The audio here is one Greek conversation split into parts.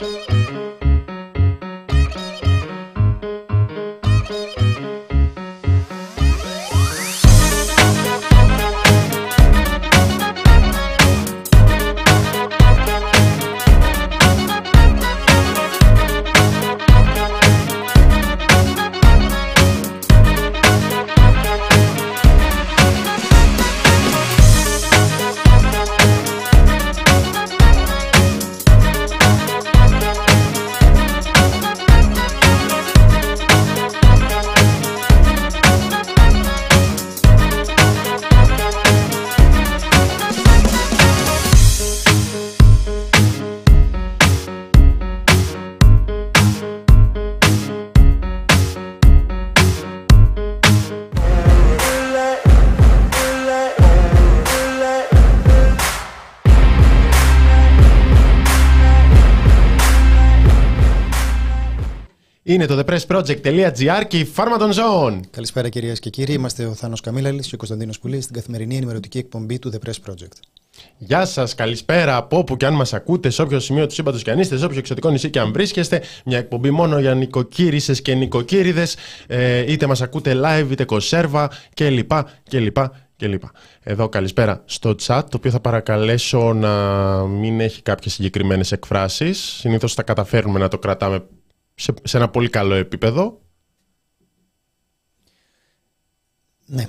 you Είναι το thepressproject.gr και η Pharma των Ζώων. Καλησπέρα κυρίες και κύριοι. Είμαστε ο Θάνος Καμίλαλης και ο Κωνσταντίνος Πουλής στην καθημερινή ενημερωτική εκπομπή του The Press Project. Γεια σας, καλησπέρα από όπου και αν μας ακούτε, σε όποιο σημείο του σύμπαντος και αν είστε, σε όποιο εξωτικό νησί και αν βρίσκεστε. Μια εκπομπή μόνο για νοικοκύρισε και νοικοκύριδες. Ε, είτε μας ακούτε live, είτε κονσέρβα κλπ. κλπ. κλπ. Εδώ καλησπέρα στο chat, το οποίο θα παρακαλέσω να μην έχει κάποιες συγκεκριμένες εκφράσεις. Συνήθως θα καταφέρουμε να το κρατάμε σε, σε ένα πολύ καλό επίπεδο. Ναι.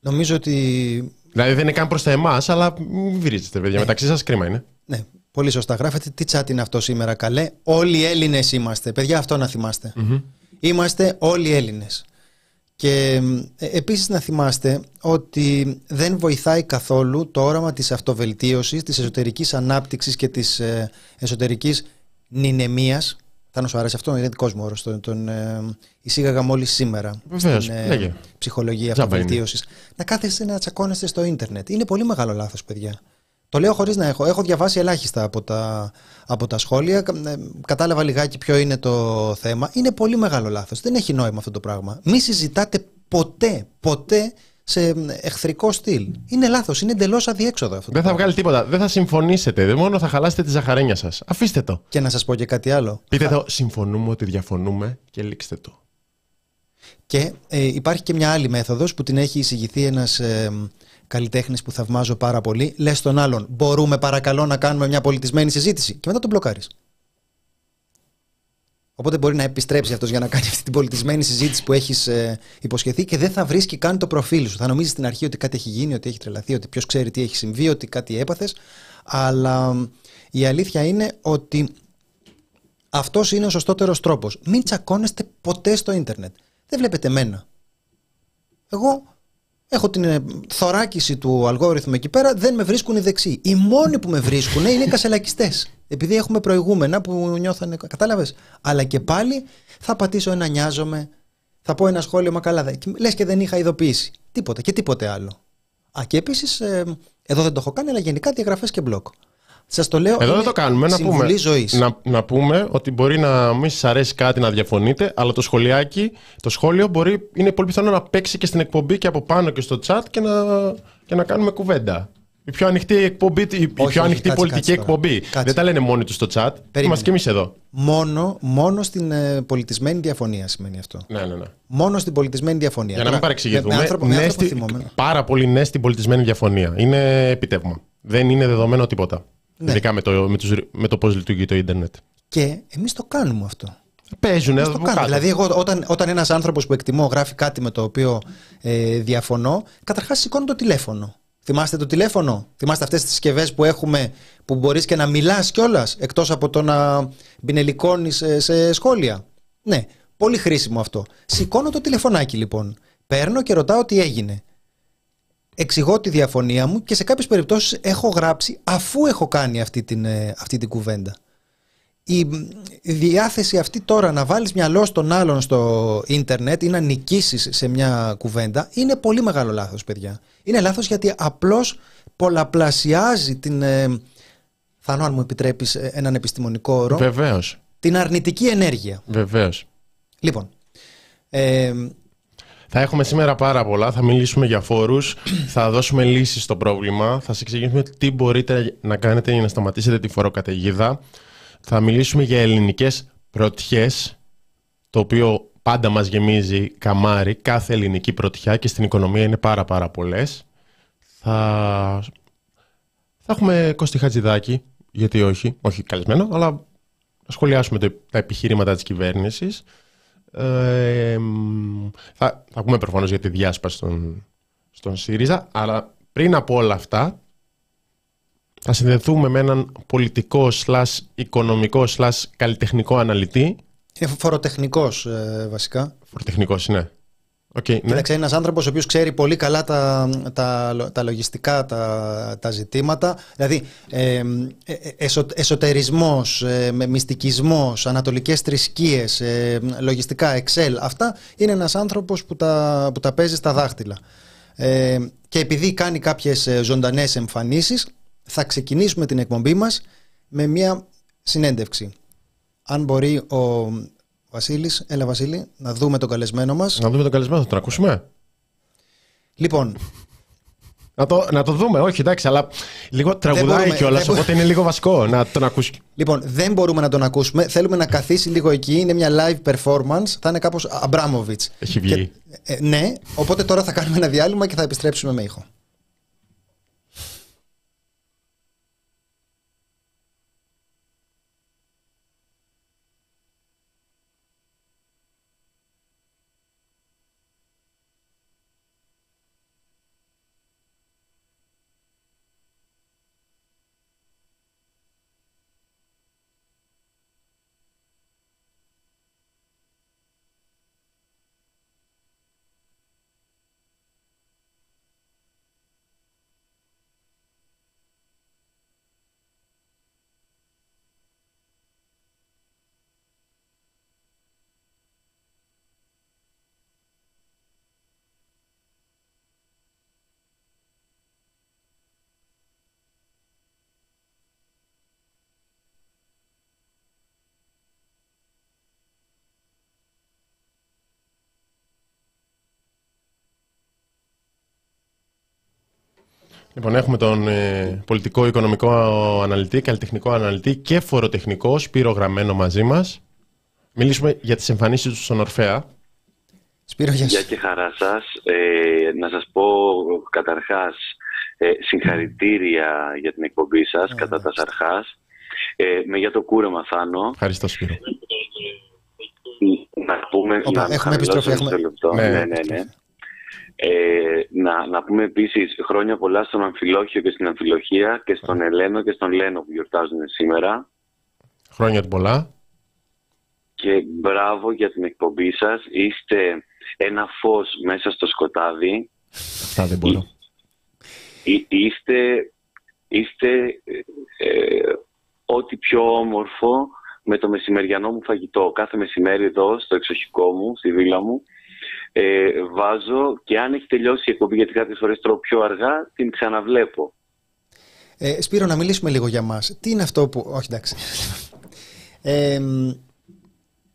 Νομίζω ότι. Δηλαδή δεν είναι καν προς τα εμάς, αλλά μην βρίζετε, παιδιά. Ναι. Μεταξύ σας κρίμα είναι. Ναι. Πολύ σωστά. Γράφετε τι chat είναι αυτό σήμερα, καλέ; Όλοι οι Έλληνες είμαστε. Παιδιά, αυτό να θυμάστε. Mm-hmm. Είμαστε όλοι Έλληνες. Και ε, επίσης να θυμάστε ότι δεν βοηθάει καθόλου το όραμα της αυτοβελτίωσης, της εσωτερικής ανάπτυξης και της ε, εσωτερικής νηνεμίας θα σου άρεσε αυτό, είναι δικό μου όρο. Τον, τον ε, εισήγαγα μόλις σήμερα Βεβαίως, στην ε, ψυχολογία αυτοβελτίωση. Να κάθεστε να τσακώνεστε στο ίντερνετ. Είναι πολύ μεγάλο λάθος, παιδιά. Το λέω χωρίς να έχω. Έχω διαβάσει ελάχιστα από τα, από τα σχόλια. Ε, κατάλαβα λιγάκι ποιο είναι το θέμα. Είναι πολύ μεγάλο λάθος. Δεν έχει νόημα αυτό το πράγμα. Μη συζητάτε ποτέ, ποτέ σε εχθρικό στυλ. Είναι λάθος, είναι εντελώς αδιέξοδο αυτό. Δεν θα βγάλει τίποτα. Δεν θα συμφωνήσετε. Δεν μόνο θα χαλάσετε τη ζαχαρένια σας. Αφήστε το. Και να σας πω και κάτι άλλο. Πείτε το, συμφωνούμε ότι διαφωνούμε και λήξτε το. Και ε, υπάρχει και μια άλλη μέθοδος που την έχει εισηγηθεί ένας ε, καλλιτέχνης που θαυμάζω πάρα πολύ. Λες τον άλλον, μπορούμε παρακαλώ να κάνουμε μια πολιτισμένη συζήτηση. Και μετά τον μπλοκάρεις. Οπότε μπορεί να επιστρέψει αυτός για να κάνει αυτή την πολιτισμένη συζήτηση που έχεις ε, υποσχεθεί και δεν θα βρίσκει καν το προφίλ σου. Θα νομίζεις στην αρχή ότι κάτι έχει γίνει, ότι έχει τρελαθεί, ότι ποιος ξέρει τι έχει συμβεί, ότι κάτι έπαθες. Αλλά η αλήθεια είναι ότι αυτός είναι ο σωστότερος τρόπος. Μην τσακώνεστε ποτέ στο ίντερνετ. Δεν βλέπετε μένα. Εγώ έχω την ε, θωράκιση του αλγόριθμου εκεί πέρα, δεν με βρίσκουν οι δεξιοί. Οι μόνοι που με βρίσκουν είναι οι κασελακιστές. Επειδή έχουμε προηγούμενα που νιώθανε. Κατάλαβες. Αλλά και πάλι θα πατήσω ένα νοιάζομαι, θα πω ένα σχόλιο, μα καλά. Λες και δεν είχα ειδοποίηση. Τίποτα και τίποτε άλλο. Α, και επίσης, ε, εδώ δεν το έχω κάνει, αλλά γενικά διαγραφές και μπλοκ. Σας το λέω. Εδώ δεν το κάνουμε. Να πούμε, να, να πούμε ότι μπορεί να μην σας αρέσει κάτι να διαφωνείτε, αλλά το σχολιάκι, το σχόλιο μπορεί, είναι πολύ πιθανό να παίξει και στην εκπομπή και από πάνω και στο chat και να, και να κάνουμε κουβέντα. Η πιο ανοιχτή, εκπομπή, η πιο ανοιχτή πολιτική εκπομπή. Δεν τα λένε μόνοι τους στο chat. Είμαστε και εμείς εδώ. Μόνο, μόνο στην ε, πολιτισμένη διαφωνία σημαίνει αυτό. Ναι, ναι, ναι. Μόνο στην πολιτισμένη διαφωνία. Για να μην παρεξηγηθούμε. Με, με άνθρωπο, ναι, στη, πάρα πολύ ναι στην πολιτισμένη διαφωνία. Είναι επιτεύγμα. Δεν είναι δεδομένο τίποτα. Ναι. Ειδικά με το, με, τους, με το πώς λειτουργεί το Ιντερνετ. Και εμείς το κάνουμε αυτό. Παίζουν εδώ κάτω. Δηλαδή, εγώ, όταν, όταν ένας άνθρωπος που εκτιμώ γράφει κάτι με το οποίο ε, διαφωνώ, καταρχάς σηκώνω το τηλέφωνο. Θυμάστε το τηλέφωνο, θυμάστε αυτές τις συσκευές που έχουμε που μπορείς και να μιλάς κιόλας εκτός από το να μπινελικώνεις σε σχόλια; Ναι, πολύ χρήσιμο αυτό. Σηκώνω το τηλεφωνάκι λοιπόν, παίρνω και ρωτάω τι έγινε. Εξηγώ τη διαφωνία μου και σε κάποιες περιπτώσεις έχω γράψει αφού έχω κάνει αυτή την, ε, αυτή την κουβέντα η διάθεση αυτή τώρα να βάλεις μυαλό στον άλλον στο ίντερνετ ή να νικήσεις σε μια κουβέντα είναι πολύ μεγάλο λάθος παιδιά. Είναι λάθος γιατί απλώς πολλαπλασιάζει την... Ε, θα αν μου επιτρέπεις ε, έναν επιστημονικό όρο. Βεβαίως. Την αρνητική ενέργεια. Βεβαίως. Λοιπόν, ε, θα έχουμε σήμερα πάρα πολλά. Θα μιλήσουμε για φόρους, θα δώσουμε λύσεις στο πρόβλημα, θα σας εξηγήσουμε τι μπορείτε να κάνετε για να σταματήσετε τη φοροκαταιγίδα. Θα μιλήσουμε για ελληνικές πρωτιές, το οποίο πάντα μας γεμίζει καμάρι, κάθε ελληνική πρωτιά και στην οικονομία είναι πάρα πάρα πολλές. Θα, θα έχουμε Κώστη Χατζηδάκη, γιατί όχι, όχι καλεσμένο, αλλά θα σχολιάσουμε τα επιχειρήματα της κυβέρνησης. Ε, θα, θα πούμε προφανώς για τη διάσπαση στον, στον ΣΥΡΙΖΑ, αλλά πριν από όλα αυτά θα συνδεθούμε με έναν πολιτικό σλάς οικονομικό σλάς καλλιτεχνικό αναλυτή. Είναι φοροτεχνικός ε, βασικά. Φοροτεχνικός, ναι. Okay, ναι. είναι ένας άνθρωπος ο οποίος ξέρει πολύ καλά τα, τα, τα λογιστικά τα, τα ζητήματα. Δηλαδή, ε, ε εσω, εσωτερισμός, ε, μυστικισμός, ανατολικές θρησκείες, ε, λογιστικά, Excel, αυτά είναι ένας άνθρωπος που τα, που τα παίζει στα δάχτυλα. Ε, και επειδή κάνει κάποιες ε, ζωντανές εμφανίσεις, θα ξεκινήσουμε την εκπομπή μας με μια συνέντευξη. Αν μπορεί ο Βασίλης, έλα Βασίλη, να δούμε τον καλεσμένο μας. Να δούμε τον καλεσμένο, θα τον ακούσουμε; Λοιπόν, να το, να το δούμε, όχι εντάξει, αλλά λίγο τραγουδάει κιόλας, οπότε είναι λίγο βασικό να τον ακούσει. Λοιπόν, δεν μπορούμε να τον ακούσουμε. Θέλουμε να καθίσει λίγο εκεί. Είναι μια live performance. Θα είναι κάπως Αμπράμοβιτ. Έχει βγει. ε, ναι, οπότε τώρα θα κάνουμε ένα διάλειμμα και θα επιστρέψουμε με ήχο. Λοιπόν, έχουμε τον ε, πολιτικό οικονομικό αναλυτή, καλλιτεχνικό αναλυτή και φοροτεχνικό Σπύρο Γραμμένο μαζί μας. Μιλήσουμε για τις εμφανίσεις του στον Ορφέα. Σπύρο, γεια, γεια και χαρά σας. Ε, να σας πω καταρχάς ε, συγχαρητήρια για την εκπομπή σας ε, κατά τας Σαρχάς. Ε, με για το κούρεμα Θάνο. Ευχαριστώ Σπύρο. Να πούμε... Οπα, να έχουμε επιστροφή. Έχουμε... Ναι, ναι, ναι. ναι. Ε, να, να πούμε επίσης χρόνια πολλά στον Αμφιλόχιο και στην Αμφιλοχία και στον Ελένο και στον Λένο που γιορτάζουν σήμερα. Χρόνια πολλά. Και μπράβο για την εκπομπή σας. Είστε ένα φως μέσα στο σκοτάδι. Αυτά δεν μπορώ. είστε είστε ε, ό,τι πιο όμορφο με το μεσημεριανό μου φαγητό. Κάθε μεσημέρι εδώ στο εξοχικό μου, στη βίλα μου, ε, βάζω και αν έχει τελειώσει η εκπομπή, γιατί κάποιες φορές τρώω πιο αργά, την ξαναβλέπω. Ε, Σπύρο, να μιλήσουμε λίγο για μας. Τι είναι αυτό που... Όχι, εντάξει. Ε,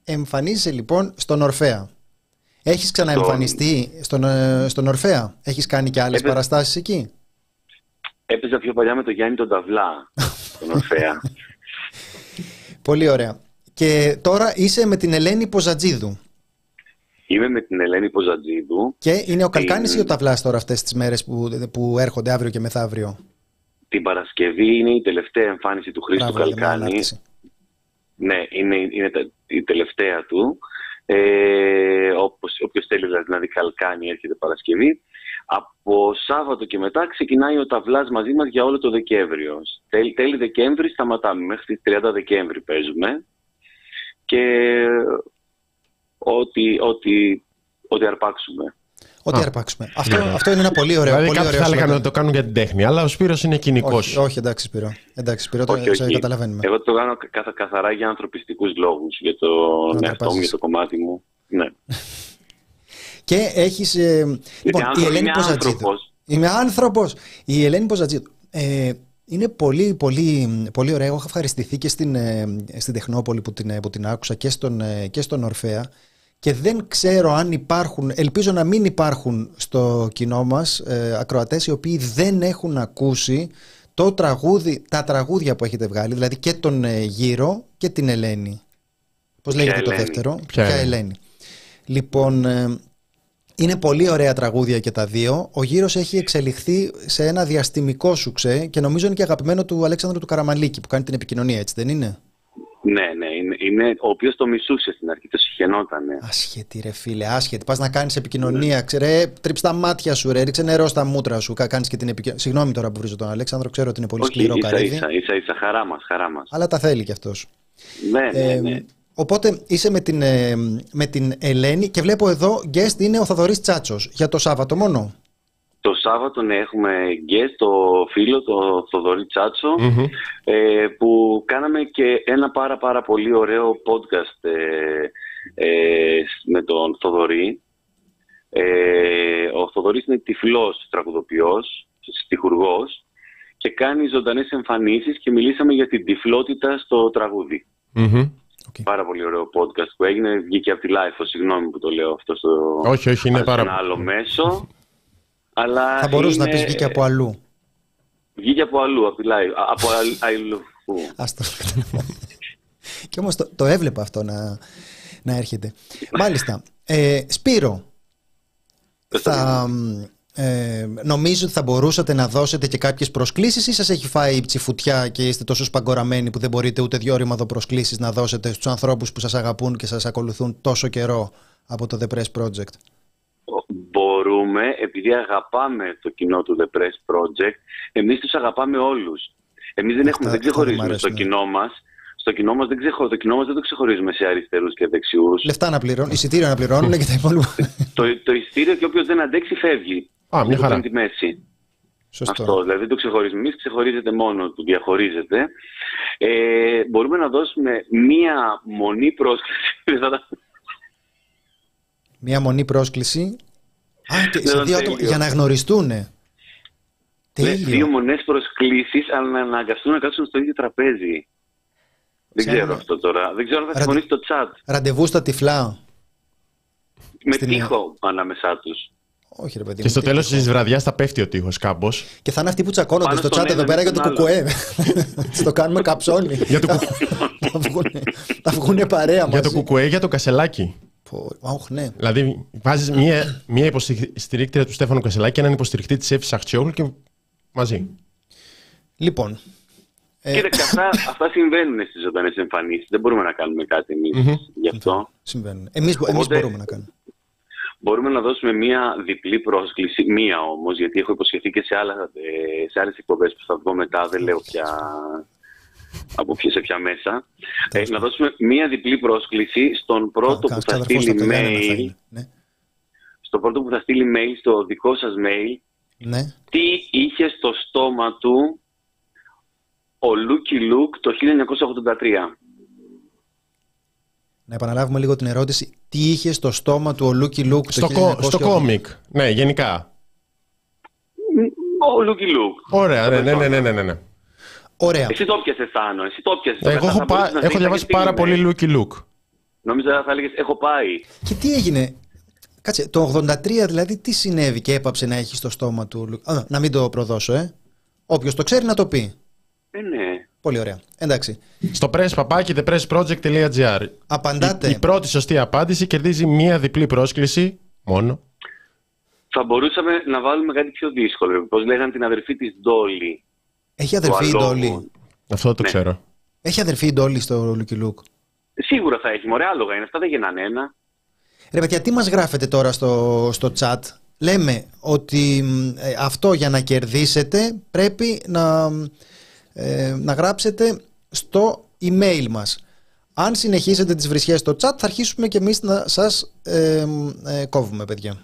εμφανίζεσαι λοιπόν στον Ορφέα. Έχεις ξαναεμφανιστεί στον, ε, στον Ορφέα; Έχεις κάνει και άλλες Έπαι... παραστάσεις εκεί; Έπαιζα πιο παλιά με τον Γιάννη τον Ταβλά στον Ορφέα. Πολύ ωραία. Και τώρα είσαι με την Ελένη Ποζατζίδου. Είμαι με την Ελένη Ποζατζίδου. Και είναι ο Καλκάνης ή ο Ταβλάς τώρα αυτές τις μέρες που, που έρχονται αύριο και μεθαύριο; Την Παρασκευή είναι η τελευταία εμφάνιση του Χρήστου Μπράβο, Καλκάνη. Ναι, είναι, είναι η τελευταία του. Ε, όπως, όποιος θέλει δηλαδή να δει Καλκάνη έρχεται Παρασκευή. Από Σάββατο και μετά ξεκινάει ο Ταβλάς μαζί μας για όλο το Δεκέμβριο. Τέλη, τέλη Δεκέμβρη σταματάμε, μέχρι τις 30 Δεκέμβρη παίζουμε. Και ό,τι, ό,τι, ό,τι αρπάξουμε. Ό,τι αρπάξουμε. Αυτό, ναι. αυτό είναι ένα πολύ ωραίο. Δηλαδή, κάποιοι θα έλεγαν να το κάνουν για την τέχνη, αλλά ο Σπύρος είναι κοινικός. Όχι, όχι, εντάξει, Σπύρο. Εντάξει, Σπύρο, το όχι, όχι. καταλαβαίνουμε. Εγώ το κάνω καθα, καθαρά για ανθρωπιστικούς λόγους, για το εαυτό μου, για το κομμάτι μου. Ναι. Και έχεις. Ε, λοιπόν, η Ελένη Ποζατζίδου. Είμαι άνθρωπος. Η Ελένη Ποζατζίδου. Ε, είναι πολύ, πολύ, πολύ ωραία. Εγώ έχω ευχαριστηθεί και στην, ε, στην Τεχνόπολη που την, που την άκουσα και στον, ε, και στον Ορφέα και δεν ξέρω αν υπάρχουν, ελπίζω να μην υπάρχουν στο κοινό μας ε, ακροατές οι οποίοι δεν έχουν ακούσει το τραγούδι, τα τραγούδια που έχετε βγάλει, δηλαδή και τον ε, Γύρο και την Ελένη. Πώς λέγεται το δεύτερο, Ποια Ελένη. Λοιπόν, ε, είναι πολύ ωραία τραγούδια και τα δύο. Ο Γύρος έχει εξελιχθεί σε ένα διαστημικό σουξέ και νομίζω είναι και αγαπημένο του Αλέξανδρου του Καραμαλίκη που κάνει την επικοινωνία, έτσι δεν είναι; Ναι, ναι, είναι, είναι ο οποίος το μισούσε στην αρχή, το συχαινότανε. Άσχετη, ρε φίλε, άσχετη. Πας να κάνεις επικοινωνία, ναι. ξέρε, τρίψε τα μάτια σου, ρε, ρίξε νερό στα μούτρα σου. Κάνεις και την επικοινωνία. Συγγνώμη τώρα που βρίζω τον Αλέξανδρο, ξέρω ότι είναι πολύ Όχι, σκληρό ίσα, καρύδι. Ίσα, ίσα, ίσα, χαρά μας, χαρά μας. Αλλά τα θέλει κι αυτός. Ναι, ναι, Ε, ναι. Οπότε είσαι με την, ε, με την Ελένη και βλέπω εδώ guest είναι ο Θοδωρής Τσάτσος για το Σάββατο μόνο. Το Σάββατο ναι, έχουμε guest το φίλο, το Θοδωρή Τσάτσο, Μμμ. ε, που κάναμε και ένα πάρα πάρα πολύ ωραίο podcast ε, ε, με τον Θοδωρή. Ε, ο Θοδωρής είναι τυφλός τραγουδοποιός, στιχουργός και κάνει ζωντανές εμφανίσεις και μιλήσαμε για την τυφλότητα στο τραγούδι. Μμμ. Πάρα πολύ ωραίο podcast που έγινε, βγήκε από τη Life, συγγνώμη που το λέω αυτό στο Όχι, όχι, είναι σε πάρα ένα άλλο μέσο. Αλλά Θα μπορούσες να είναι- πεις βγήκε από αλλού. Βγήκε από αλλού, από τη live. Α- Από αλλ- αλλού. Ας το Και όμως το, το έβλεπα αυτό να, να έρχεται. Μάλιστα. Ε, Σπύρο, θα, μ, ε, νομίζω ότι θα μπορούσατε να δώσετε και κάποιες προσκλήσεις ή σας έχει φάει η ψηφουτιά και είστε τόσο σπαγκοραμένοι που δεν μπορείτε ούτε δυο ρήμαδο προσκλήσεις να δώσετε στους ανθρώπους που σας αγαπούν και σας ακολουθούν τόσο καιρό από το The Press Project; Μπορούμε, επειδή αγαπάμε το κοινό του The Press Project, εμείς τους αγαπάμε όλους. Εμείς δεν, Αυτά- έχουμε, δεν αυτά δεν μ' ξεχωρίζουμε αρέσουν, στο ναι. κοινό μας. Στο κοινό μας δεν, ξεχω, το κοινό μας δεν το ξεχωρίζουμε σε αριστερούς και δεξιούς. Λεφτά να πληρώνουν, εισιτήρια να πληρώνουν και τα υπόλοιπα. το, το ειστήριο και όποιος δεν αντέξει φεύγει. Α, μια Δεν χαρά. παίρνει τη μέση. Σωστό. Αυτό, δηλαδή δεν το ξεχωρίζουμε. Εμείς ξεχωρίζεται μόνο του, διαχωρίζεται. Ε, μπορούμε να δώσουμε μία μονή πρόσκληση. Θα τα- Μία μονή πρόσκληση. Α, και σε Ναι, δύο τέλειο. άτομα για να γνωριστούν. Ναι, Τέλειο. δύο μονές προσκλήσεις, αλλά να αναγκαστούν να κάτσουν στο ίδιο τραπέζι. Δεν Σαν- ξέρω αυτό τώρα. Δεν ξέρω αν θα Ραντε- συμφωνήσει το chat. Ραντεβού στα τυφλά. Με Στην- τείχο ανάμεσά τους. Όχι, ρε παιδί. Και μου, στο τι τέλος τύχο. της βραδιάς θα πέφτει ο τείχος κάμπο. Και θα είναι αυτοί που τσακώνονται Πάνω στο στον chat εδώ ένα, πέρα για στον το άλλο. κουκουέ. Έτσι το κάνουμε καψόνι. Για το, κου- θα, βγουνε, θα βγουνε παρέα μαζί. για το κουκουέ, για το κασελάκι. Πω, Όχ, ναι. Δηλαδή, βάζεις μία, μία υποστηρίκτρια του Στέφανου Κασελάκη και έναν υποστηρικτή της Εύης Αχτσιόγλου και μαζί. Λοιπόν, Ε. Κοίταξε, αυτά, αυτά συμβαίνουν στις ζωντανές εμφανίσεις. Δεν μπορούμε να κάνουμε κάτι εμείς γι' αυτό. συμβαίνουν. Εμείς, εμείς Οπότε- μπορούμε να κάνουμε. Μπορούμε να δώσουμε μία διπλή πρόσκληση, μία όμως, γιατί έχω υποσχεθεί και σε, άλλα, ε, σε άλλες εκπομπές που θα βγω μετά, δεν λέω πια από ποια σε ποια μέσα. Ε, να δώσουμε μία διπλή πρόσκληση στον πρώτο Κα- που θα ξάδερφός στείλει στα Τελειάννα θα mail, είναι. Ναι. στον πρώτο που θα στείλει mail στο δικό σας mail, ναι. τι είχε στο στόμα του ο Λούκι Λουκ το 1983. Να επαναλάβουμε λίγο την ερώτηση. Τι είχε στο στόμα του ο Λούκι Λουκ το Στο, κο- 1980? στο κόμικ. Ναι, γενικά. Ο Λούκι Λουκ. Ωραία, ναι, ναι, ναι, ναι, ναι, ναι. Ωραία. Εσύ το πιασες Θάνο, εσύ το πιασες. Εγώ Μετά έχω, θα πά- μπορείς να έχω δεις, διαβάσει θα πάρα στείλει πολύ mail. Lucky Luke. Νόμιζα θα έλεγες έχω πάει. Και τι έγινε; Κάτσε, το 83 δηλαδή τι συνέβη και έπαψε να έχει στο στόμα του. Λου- Α, να μην το προδώσω, ε. Όποιος το ξέρει να το πει. Ε, ναι. Πολύ ωραία. Εντάξει. Στο presspapaki thepressproject.gr Απαντάτε. η, η πρώτη σωστή απάντηση κερδίζει μία διπλή πρόσκληση μόνο. Θα μπορούσαμε να βάλουμε κάτι πιο δύσκολο. Πώς λέγανε την αδερφή της Ντόλη. Έχει αδερφή η του αλόγου. Ντόλη; Αυτό το Ναι. ξέρω. Έχει αδερφή η Ντόλη στο Λούκι Λουκ. Σίγουρα θα έχει, μωρέ, άλογα είναι. Αυτά δεν γεννάνε ένα. Ρε παιδιά, τι μας γράφετε τώρα στο, στο chat; Λέμε ότι μ, ε, αυτό για να κερδίσετε πρέπει να, ε, να γράψετε στο email μας. Αν συνεχίσετε τις βρισιές στο chat θα αρχίσουμε και εμείς να σας ε, μ, ε, κόβουμε παιδιά.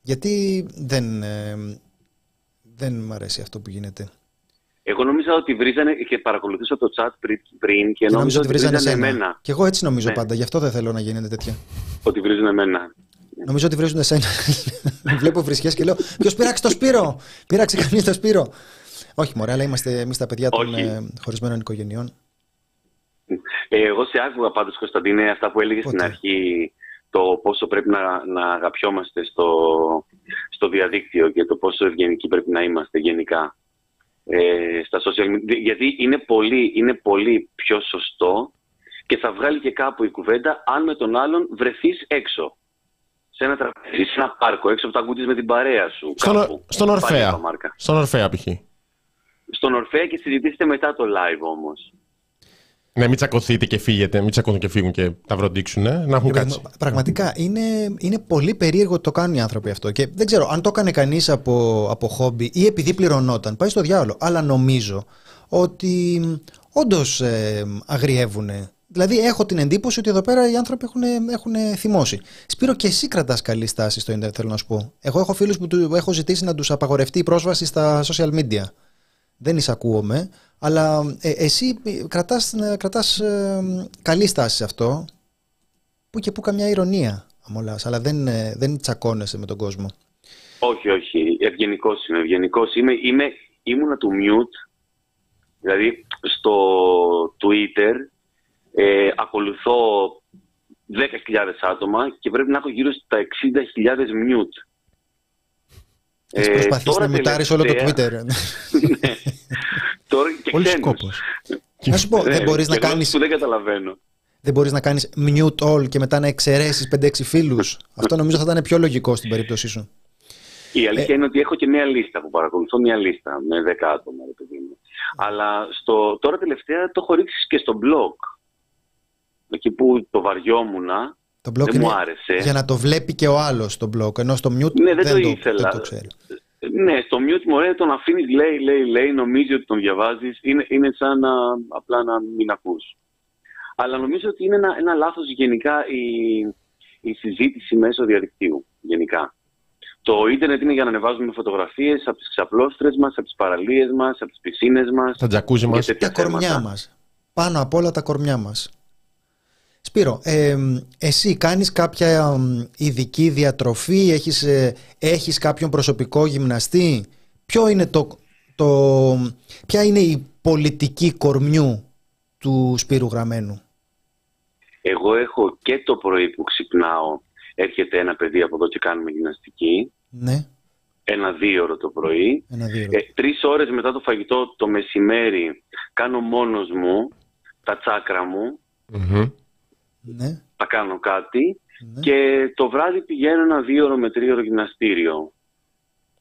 Γιατί δεν, ε, δεν μου αρέσει αυτό που γίνεται. Εγώ νόμιζα ότι βρίζανε και παρακολουθούσα το chat πρι- πριν και Και νόμιζα ότι βρίζανε εσένα. εμένα. Και εγώ έτσι νομίζω Ναι. πάντα, γι' αυτό δεν θέλω να γίνεται τέτοια. Ότι βρίζουν εμένα. Νομίζω ότι βρίζουν εσένα. Βλέπω βρισιές και λέω Ποιος πήραξε το Σπύρο! Πήραξε κανείς το Σπύρο! Όχι, μωρέ, αλλά είμαστε εμείς τα παιδιά των Όχι. ε, χωρισμένων οικογενειών. Ε, εγώ σε άκουγα πάντως, Κωνσταντίνε, αυτά που έλεγες στην Πότε; αρχή, το πόσο πρέπει να, να αγαπιόμαστε στο, στο διαδίκτυο και το πόσο ευγενικοί πρέπει να είμαστε γενικά. Ε, στα social media. Γιατί είναι πολύ, είναι πολύ πιο σωστό και θα βγάλει και κάπου η κουβέντα αν με τον άλλον βρεθείς έξω. Σε ένα τραπέζι, σε ένα πάρκο, έξω από τα κουτίς με την παρέα σου. Στον, κάπου, στον Ορφέα. Στον Ορφέα, π.χ. Στον Ορφέα και συζητήσετε μετά το live όμως. Ναι, μην τσακωθείτε και φύγετε, μην τσακωθούν και φύγουν και τα βροντίξουν, ε, να έχουν κάτσει. Πραγματικά είναι, είναι πολύ περίεργο ότι το κάνουν οι άνθρωποι αυτό. Και δεν ξέρω αν το έκανε κανείς από, από χόμπι ή επειδή πληρωνόταν. Πάει στο διάλογο. Αλλά νομίζω ότι όντως ε, αγριεύουν. Δηλαδή, έχω την εντύπωση ότι εδώ πέρα οι άνθρωποι έχουν, έχουν θυμώσει. Σπύρο, και εσύ κρατάς καλή στάση στο Ιντερνετ, θέλω να σου πω. Εγώ έχω φίλους που του έχω ζητήσει να τους απαγορευτεί η πρόσβαση στα social media. Δεν εισακούομαι, αλλά ε, εσύ κρατάς, ε, κρατάς ε, καλή στάση σε αυτό, που και που καμιά ηρωνία, αμολάς, αλλά δεν, ε, δεν τσακώνεσαι με τον κόσμο. Όχι, όχι. Ευγενικός είμαι. Ευγενικός είμαι. είμαι. Ήμουνα του mute. Δηλαδή, στο Twitter ε, ακολουθώ 10.000 άτομα και πρέπει να έχω γύρω στα 60.000 mute. Έχει προσπαθήσει να μουτάρεις όλο το Twitter. ναι. Τώρα και Πολύ σκόπος. Να σου πω, δεν μπορείς να κάνεις... Που δεν καταλαβαίνω. Δεν μπορείς να κάνεις mute all και μετά να εξαιρέσεις 5-6 φίλους. Αυτό νομίζω θα ήταν πιο λογικό στην περίπτωσή σου. Η αλήθεια ε... είναι ότι έχω και μια λίστα που παρακολουθώ, μια λίστα με 10 άτομα. Αλλά στο, τώρα τελευταία το έχω ρίξει και στο blog. Εκεί που το βαριόμουνα, το blog δεν μου άρεσε. Για να το βλέπει και ο άλλος το blog. Ενώ στο mute ναι, δεν, δεν, το, ήθελα. δεν το ξέρει. Ναι, στο mute μου ωραία τον αφήνεις, λέει, λέει, λέει, νομίζει ότι τον διαβάζεις. Είναι, είναι σαν να απλά να μην ακούς. Αλλά νομίζω ότι είναι ένα, ένα λάθος γενικά η, η συζήτηση μέσω διαδικτύου. Γενικά. Το ίντερνετ είναι για να ανεβάζουμε φωτογραφίες από τις ξαπλώστρες μας, από τις παραλίες μας, από τις πισίνες μας. Τα τζακούζι μας. Τα κορμιά μας. Πάνω απ' όλα τα κορμιά μας. Σπύρο, ε, εσύ κάνεις κάποια ειδική διατροφή, έχεις, ε, έχεις κάποιον προσωπικό γυμναστή; Ποιο είναι το, το, ποια είναι η πολιτική κορμιού του Σπύρου Γραμμένου; Εγώ έχω και το πρωί που ξυπνάω, έρχεται ένα παιδί από εδώ και κάνουμε γυμναστική. Ναι. Ένα δύο ώρο το πρωί. Ένα δύο ε, τρεις ώρες μετά το φαγητό το μεσημέρι κάνω μόνος μου τα τσάκρα μου. Ναι. Θα κάνω κάτι ναι. και το βράδυ πηγαίνω ένα δύο ώρο με τρίωρο γυμναστήριο.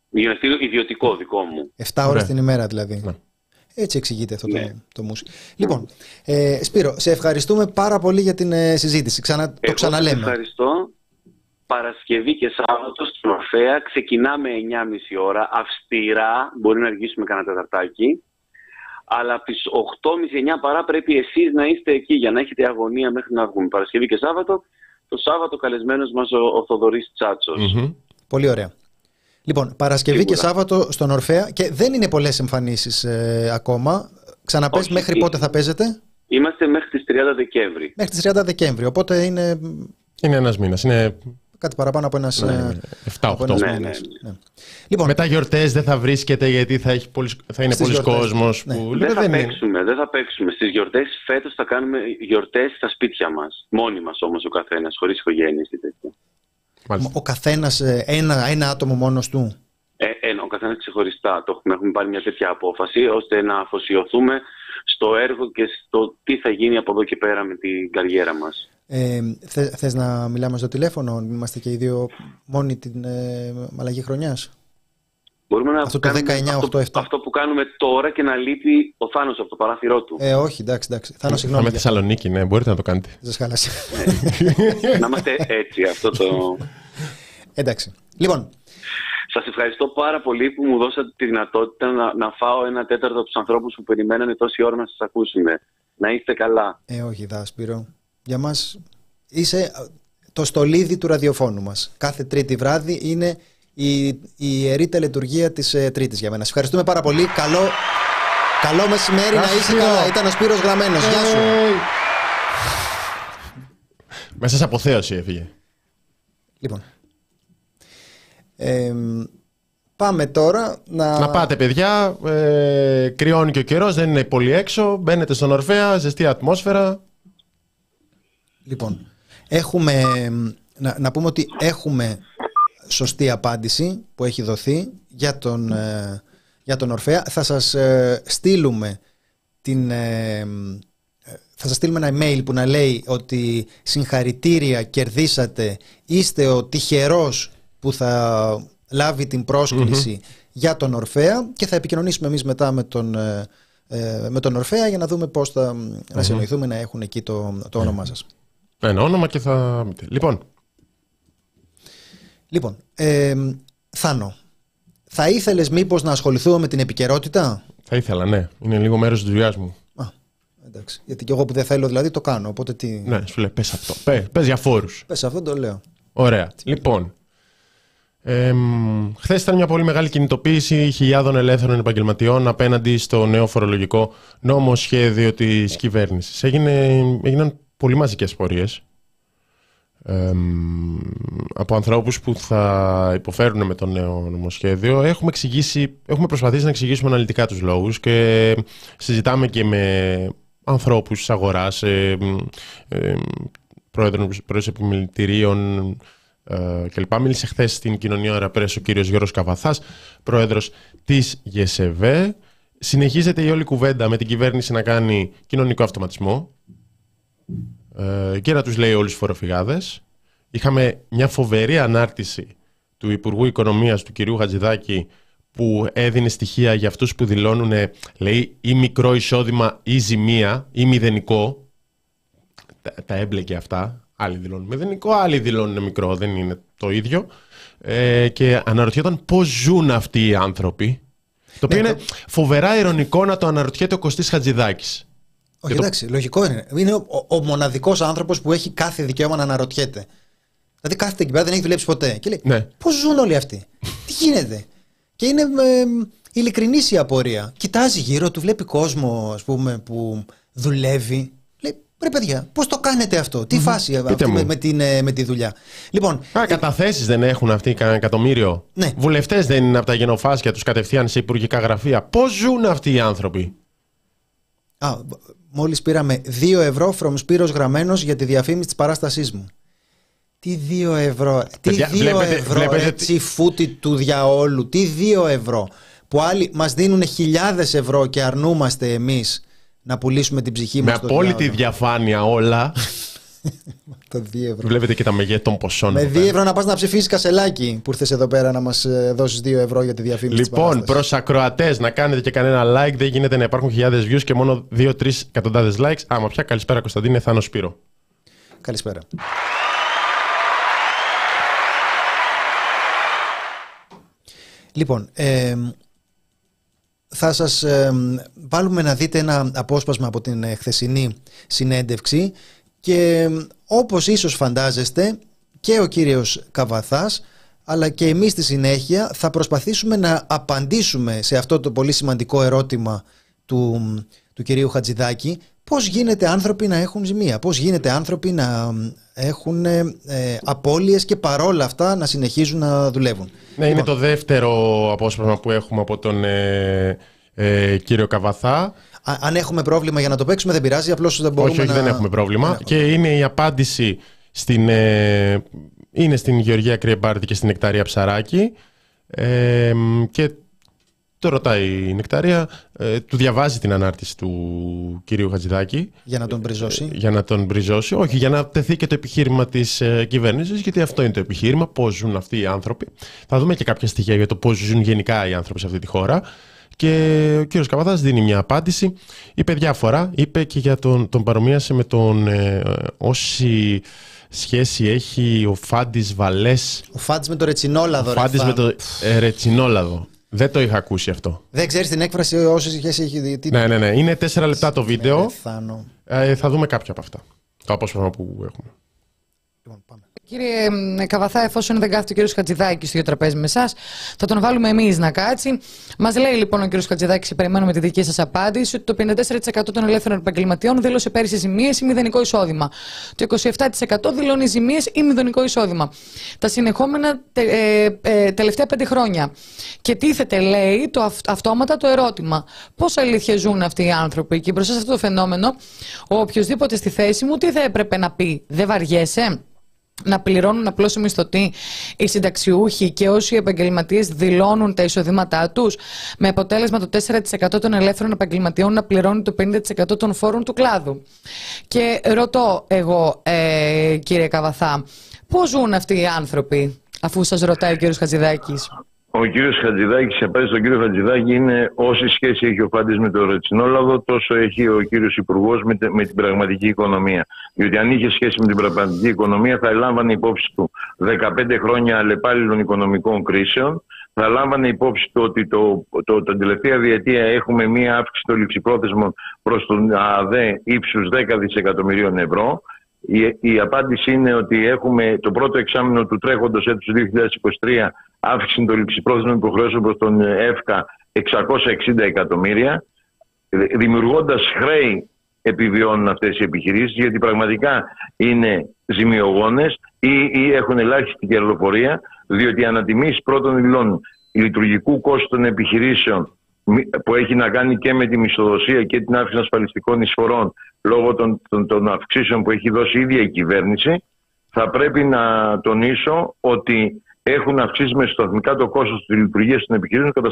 Γυμναστήριο ιδιωτικό δικό μου. 7 ώρες την ημέρα δηλαδή. Ναι. Έτσι εξηγείται αυτό το, το μουσι. Λοιπόν, ε, Σπύρο, σε ευχαριστούμε πάρα πολύ για την ε, συζήτηση. Ξανα, το ξαναλέμε. Εγώ ευχαριστώ. Παρασκευή και Σάββατο στην Ορφέα. Ξεκινάμε 9.30 ώρα. Αυστηρά. Μπορεί να αργήσουμε κανένα τεταρτάκι αλλά από τι 8.30-9 παρά πρέπει εσείς να είστε εκεί για να έχετε αγωνία μέχρι να βγούμε. Παρασκευή και Σάββατο. Το Σάββατο καλεσμένος μας ο, ο Θοδωρής Πολύ ωραία. Λοιπόν, Παρασκευή και Σάββατο στον Ορφέα και δεν είναι πολλές εμφανίσεις ε, ακόμα. Ξαναπες μέχρι πότε θα παίζετε; Είμαστε μέχρι τις 30 Δεκέμβρη. Μέχρι τις 30 Δεκέμβρη. Οπότε είναι. Είναι ένας μήνας. Είναι κάτι παραπάνω από ένας. Ναι, 7-8 ναι, ναι, ναι. ναι. Λοιπόν, Μετά γιορτές δεν θα βρίσκεται γιατί θα, έχει πολλοί, θα είναι πολλοί κόσμος. Ναι. Που... Δεν, θα δεν παίξουμε, δεν θα παίξουμε. Στις γιορτές φέτος θα κάνουμε γιορτές στα σπίτια μας. Μόνοι μας όμως ο καθένας, χωρίς οικογένειες ή τέτοια. Ο καθένας ε, ένα, ένα άτομο μόνος του; Ε, ένα, ο καθένας ξεχωριστά. Το έχουμε, έχουμε πάρει μια τέτοια απόφαση ώστε να αφοσιωθούμε στο έργο και στο τι θα γίνει από εδώ και πέρα με την καριέρα μας. Ε, θες να μιλάμε στο τηλέφωνο, είμαστε και οι δύο μόνοι την ε, αλλαγή χρονιάς. Μπορούμε να αυτό το 19, 8, 7. Αυτό που κάνουμε τώρα και να λείπει ο Θάνος από το παράθυρό του. Ε, όχι, εντάξει, εντάξει. Θάνος, συγγνώμη. Είμαι Θεσσαλονίκη, ναι, μπορείτε να το κάνετε. Δεν σας χάλασε. να είμαστε έτσι, αυτό το. Εντάξει. Λοιπόν. Σας ευχαριστώ πάρα πολύ που μου δώσατε τη δυνατότητα να, να φάω ένα τέταρτο από τους ανθρώπους που περιμένανε τόση ώρα να σας ακούσουν. Να είστε καλά. Ε, όχι, Δάσπυρο. Για μας είσαι το στολίδι του ραδιοφώνου μας. Κάθε Τρίτη βράδυ είναι η, η ιερή τελετουργία της ε, Τρίτης για μένα. Σας ευχαριστούμε πάρα πολύ. Καλό, καλό μεσημέρι να είσαι καλά. Ήταν ο Σπύρος Γραμμένος. Γεια σου. Μέσα σε αποθέωση έφυγε. Λοιπόν. πάμε τώρα να... Να πάτε παιδιά, ε, κρυώνει και ο καιρός, δεν είναι πολύ έξω, μπαίνετε στον Ορφέα, ζεστή ατμόσφαιρα. Λοιπόν, έχουμε, να, να πούμε ότι έχουμε σωστή απάντηση που έχει δοθεί για τον, ε, για τον Ορφέα. Θα σας ε, στείλουμε την... Ε, θα σας στείλουμε ένα email που να λέει ότι συγχαρητήρια, κερδίσατε, είστε ο τυχερός που θα λάβει την προσκληση για τον Ορφέα και θα επικοινωνήσουμε εμείς μετά με τον, ε, με τον Ορφέα για να δούμε πώς θα να συνοηθούμε να έχουν εκεί το, το όνομά σας. Ένα όνομα και θα... Λοιπόν. Λοιπόν, ε, Θάνο, θα ήθελες μήπως να ασχοληθούμε με την επικαιρότητα; Θα ήθελα, ναι. Είναι λίγο μέρος της δουλειάς μου. Α, εντάξει. Γιατί και εγώ που δεν θέλω δηλαδή το κάνω, οπότε τι... Ναι, σου λέει πες αυτό. Πες, πες για φόρους. Πες αυτό το λέω. Ωραία. Λοιπόν, ε, Χθες ήταν μια πολύ μεγάλη κινητοποίηση χιλιάδων ελεύθερων επαγγελματιών απέναντι στο νέο φορολογικό νόμο σχέδιο της κυβέρνησης. έγιναν πολύ μαζικές πορείες ε, από ανθρώπους που θα υποφέρουν με το νέο νομοσχέδιο. Έχουμε, εξηγήσει, έχουμε προσπαθήσει να εξηγήσουμε αναλυτικά τους λόγους και συζητάμε και με ανθρώπους της αγοράς, ε, ε, πρόεδρος επιμελητηρίων, ε, κλπ. Μίλησε χθες στην κοινωνία Αεραπρέσ ο κύριος Γιώργος Καβαθάς, πρόεδρος της ΓΕΣΕΒΕ. Συνεχίζεται η όλη κουβέντα με την κυβέρνηση να κάνει κοινωνικό αυτοματισμό ε, και να τους λέει όλους του φοροφυγάδες. Είχαμε μια φοβερή ανάρτηση του Υπουργού Οικονομίας του κυρίου Χατζηδάκη που έδινε στοιχεία για αυτούς που δηλώνουν λέει ή μικρό εισόδημα ή ζημία ή μηδενικό τα, τα έμπλεκε αυτά Άλλοι δηλώνουν μηδενικό, άλλοι δηλώνουν μικρό, δεν είναι το ίδιο. Ε, και αναρωτιόταν πώς ζουν αυτοί οι άνθρωποι. Το οποίο ναι, είναι φοβερά ηρωνικό να το αναρωτιέται ο Κωστής Χατζηδάκης. Όχι, εντάξει, λογικό είναι. Είναι ο, ο μοναδικός άνθρωπος που έχει κάθε δικαίωμα να αναρωτιέται. Δηλαδή κάθεται εκεί πέρα, δεν έχει δουλέψει ποτέ. Και λέει: ναι. Πώς ζουν όλοι αυτοί, Τι γίνεται; Και είναι ε, ειλικρινής η απορία. Κοιτάζει γύρω του, βλέπει κόσμο ας πούμε, που δουλεύει Ρε παιδιά, πώς το κάνετε αυτό, τι φάση αυτή με, με, την, ε, με τη δουλειά; Λοιπόν, Α, ε... καταθέσεις δεν έχουν αυτοί κανένα εκατομμύριο. Ναι. Βουλευτές δεν είναι από τα γενοφάσκια τους κατευθείαν σε υπουργικά γραφεία. Πώς ζουν αυτοί οι άνθρωποι; Α, μόλις πήραμε 2 ευρώ from Σπύρος Γραμμένος για τη διαφήμιση της παράστασής μου. Τι 2 ευρώ, τι 2 βλέπετε, ευρώ, βλέπετε... έτσι φούτη του διαόλου, τι 2 ευρώ. Που άλλοι μας δίνουν χιλιάδες ευρώ και αρνούμαστε εμείς να πουλήσουμε την ψυχή μας. Με απόλυτη διαφάνεια όλα. το 2 ευρώ. Βλέπετε και τα μεγέθη των ποσών. Με 2 ευρώ να πας να ψηφίσεις κασελάκι που ήρθες εδώ πέρα να μας ε, δώσεις 2 ευρώ για τη διαφήμιση. Λοιπόν, προς ακροατές, να κάνετε και κανένα like. Δεν γίνεται να υπάρχουν χιλιάδες views και μόνο 2-3 εκατοντάδες likes. Άμα πια καλησπέρα Κωνσταντίνε, Θάνο Σπύρο. Καλησπέρα. Λοιπόν, ε, θα σας βάλουμε να δείτε ένα απόσπασμα από την ε, χθεσινή συνέντευξη και όπως ίσως φαντάζεστε και ο κύριος Καβαθάς αλλά και εμείς στη συνέχεια θα προσπαθήσουμε να απαντήσουμε σε αυτό το πολύ σημαντικό ερώτημα του, του κυρίου Χατζηδάκη πώς γίνεται άνθρωποι να έχουν ζημία, πώς γίνεται άνθρωποι να έχουν ε, απώλειες και παρόλα αυτά να συνεχίζουν να δουλεύουν; Ναι, είναι λοιπόν. το δεύτερο απόσπασμα που έχουμε από τον ε, ε, κύριο Καβαθά. Αν έχουμε πρόβλημα για να το παίξουμε δεν πειράζει, απλώς δεν μπορούμε όχι, όχι, να... δεν έχουμε πρόβλημα. Και είναι η απάντηση στην, ε, είναι στην Γεωργία Κρυεμπάρτη και στην Νεκταρία Ψαράκη. Ε, και το ρωτάει η Νεκταρία, ε, του διαβάζει την ανάρτηση του κυρίου Χατζηδάκη. Για να τον μπριζώσει. Ε, για να τον μπριζώσει, όχι, για να τεθεί και το επιχείρημα της ε, κυβέρνησης, γιατί αυτό είναι το επιχείρημα, πώς ζουν αυτοί οι άνθρωποι. Θα δούμε και κάποια στοιχεία για το πώς ζουν γενικά οι άνθρωποι σε αυτή τη χώρα. Και ο κύριος Καβαδάς δίνει μια απάντηση. Είπε διάφορα. Είπε και για τον, τον παρομοίασε με τον. Ε, όση σχέση έχει ο Φάντης Βαλές. Ο Φάντης με το ρετσινόλαδο. Ο Φάντης με το ε, ρετσινόλαδο. Δεν το είχα ακούσει αυτό. Δεν ξέρεις την έκφραση όση σχέση έχει δει. Ναι, ναι, ναι. Είναι τέσσερα λεπτά το βίντεο. Ε, θα δούμε κάποια από αυτά. Το απόσπασμα που έχουμε. Λοιπόν, πάμε. Κύριε Καβαθά, εφόσον δεν κάθεται ο κύριος Χατζηδάκης στο ίδιο τραπέζι με εσάς, θα τον βάλουμε εμείς να κάτσει. Μας λέει λοιπόν ο κύριος Χατζηδάκης, και περιμένουμε τη δική σας απάντηση, ότι το 54% των ελεύθερων επαγγελματιών δήλωσε πέρυσι ζημίες ή μηδενικό εισόδημα. Το 27% δηλώνει ζημίες ή μηδενικό εισόδημα. Τα συνεχόμενα τε, ε, ε, τελευταία πέντε χρόνια. Και τίθεται, λέει, το αυτόματα το ερώτημα. Πώς αλήθεια ζουν αυτοί οι άνθρωποι; Και μπροστά σε αυτό το φαινόμενο, ο οποιοδήποτε στη θέση μου τι θα έπρεπε να πει, δεν βαριέσαι; Να πληρώνουν απλώς οι μισθωτοί, οι συνταξιούχοι και όσοι επαγγελματίες δηλώνουν τα εισοδήματά τους, με αποτέλεσμα το 4% των ελεύθερων επαγγελματιών να πληρώνει το 50% των φόρων του κλάδου. Και ρωτώ εγώ, ε, κύριε Καβαθά, πώς ζουν αυτοί οι άνθρωποι, αφού σας ρωτάει ο κύριος Χατζηδάκης; Ο κύριος Χατζηδάκης, σε απάντηση στον κύριο Χατζηδάκη, είναι όση σχέση έχει ο Πάντη με το ρετσινόλαδο, τόσο έχει ο κύριος Υπουργός με, με την πραγματική οικονομία. Διότι αν είχε σχέση με την πραγματική οικονομία, θα λάμβανε υπόψη του 15 χρόνια αλλεπάλληλων οικονομικών κρίσεων, θα λάμβανε υπόψη του ότι το, το, το, τελευταία διετία έχουμε μία αύξηση των ληψιπρόθεσμων προς τον ΑΔΕ ύψους 10 δισεκατομμυρίων ευρώ. Η, η απάντηση είναι ότι έχουμε το πρώτο εξάμεινο του τρέχοντος έτους 2023 αύξηση των ληψιπρόθεσμων υποχρεώσεων προς τον ΕΦΚΑ 660 εκατομμύρια, δημιουργώντας χρέη επιβιώνουν αυτές οι επιχειρήσεις γιατί πραγματικά είναι ζημιογόνες ή, ή έχουν ελάχιστη κερδοφορία διότι οι ανατιμήσεις πρώτων υλών λειτουργικού κόστους των επιχειρήσεων που έχει να κάνει και με τη μισθοδοσία και την αύξηση ασφαλιστικών εισφορών λόγω των, των, των αυξήσεων που έχει δώσει η ίδια η κυβέρνηση, θα πρέπει να τονίσω ότι έχουν αυξήσει μεσοσταθμικά το κόστος της λειτουργίας των επιχειρήσεων κατά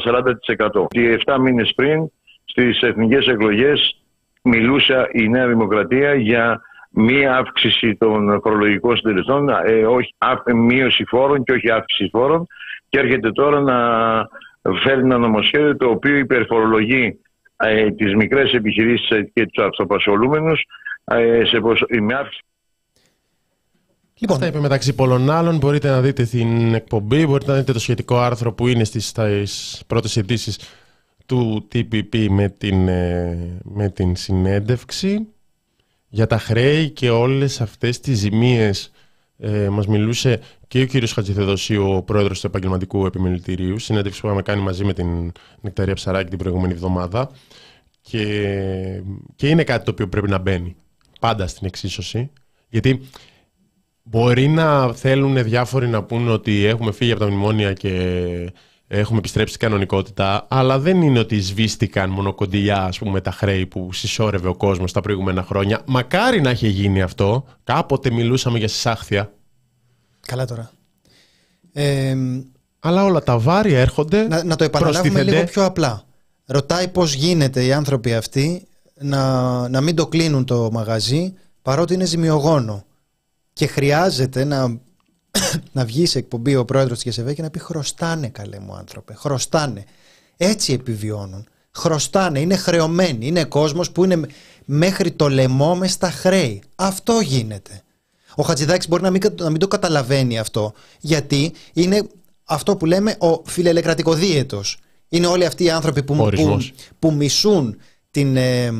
40%. Και 7 μήνες πριν στις εθνικές εκλογές μιλούσε η Νέα Δημοκρατία για μία αύξηση των φορολογικών συντελεστών, ε, όχι, μείωση φόρων και όχι αύξηση φόρων και έρχεται τώρα να φέρει ένα νομοσχέδιο το οποίο υπερφορολογεί ε, τις μικρές επιχειρήσεις και τους αυτοπασχολούμενους ε, σε με αύξηση Λοιπόν. Αυτά είπε μεταξύ πολλών άλλων. Μπορείτε να δείτε την εκπομπή, μπορείτε να δείτε το σχετικό άρθρο που είναι στις, στις πρώτες ειδήσεις του TPP με την, ε, με την συνέντευξη για τα χρέη και όλες αυτές τις ζημίες ε, μας μιλούσε και ο κύριος Χατζηθεδοσίου, ο πρόεδρος του Επαγγελματικού Επιμελητηρίου, συνέντευξη που είχαμε κάνει μαζί με την Νεκταρία Ψαράκη την προηγούμενη εβδομάδα. Και, και είναι κάτι το οποίο πρέπει να μπαίνει πάντα στην εξίσωση, γιατί μπορεί να θέλουν διάφοροι να πούν ότι έχουμε φύγει από τα μνημόνια και έχουμε επιστρέψει στην κανονικότητα, αλλά δεν είναι ότι σβήστηκαν μονοκοντιλιά ας πούμε, τα χρέη που συσσόρευε ο κόσμος τα προηγούμενα χρόνια. Μακάρι να είχε γίνει αυτό. Κάποτε μιλούσαμε για συσάχθεια. Καλά τώρα. αλλά όλα τα βάρη έρχονται. Να, να το επαναλάβουμε λίγο πιο απλά. Ρωτάει πώς γίνεται οι άνθρωποι αυτοί να, να μην το κλείνουν το μαγαζί παρότι είναι ζημιογόνο. Και χρειάζεται να να βγει σε εκπομπή ο πρόεδρος της ΓΕΣΕΒΕ και να πει χρωστάνε καλέ μου άνθρωπε, χρωστάνε. Έτσι επιβιώνουν. Χρωστάνε, είναι χρεωμένοι. Είναι κόσμος που είναι μέχρι το λαιμό μες στα χρέη. Αυτό γίνεται. Ο Χατζηδάκης μπορεί να μην, να μην το καταλαβαίνει αυτό, γιατί είναι αυτό που λέμε ο φιλελεκρατικοδίαιτος. Είναι όλοι αυτοί οι άνθρωποι που, που, που, μισούν την, ε,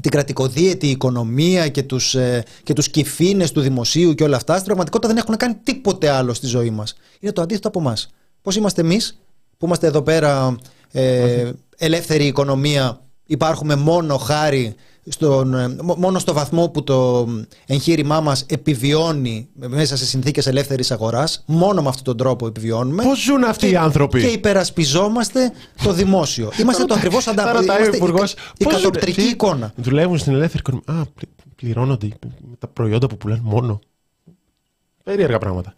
την κρατικοδίαιτη οικονομία και τους, ε, και τους κυφίνες του δημοσίου και όλα αυτά, στην πραγματικότητα δεν έχουν κάνει τίποτε άλλο στη ζωή μας. Είναι το αντίθετο από εμάς. Πώς είμαστε εμείς που είμαστε εδώ πέρα ε, ελεύθερη οικονομία, υπάρχουμε μόνο χάρη στον, ε, μόνο στο βαθμό που το εγχείρημά μας επιβιώνει μέσα σε συνθήκες ελεύθερης αγοράς, μόνο με αυτόν τον τρόπο επιβιώνουμε. Πώς ζουν αυτοί οι άνθρωποι; Και υπερασπιζόμαστε το δημόσιο. Είμαστε το ακριβώς αντάποδο. Είμαστε η, κατοπτρική εικόνα. Δουλεύουν στην ελεύθερη οικονομία; Α, πληρώνονται τα προϊόντα που πουλάνε μόνο. Περίεργα πράγματα.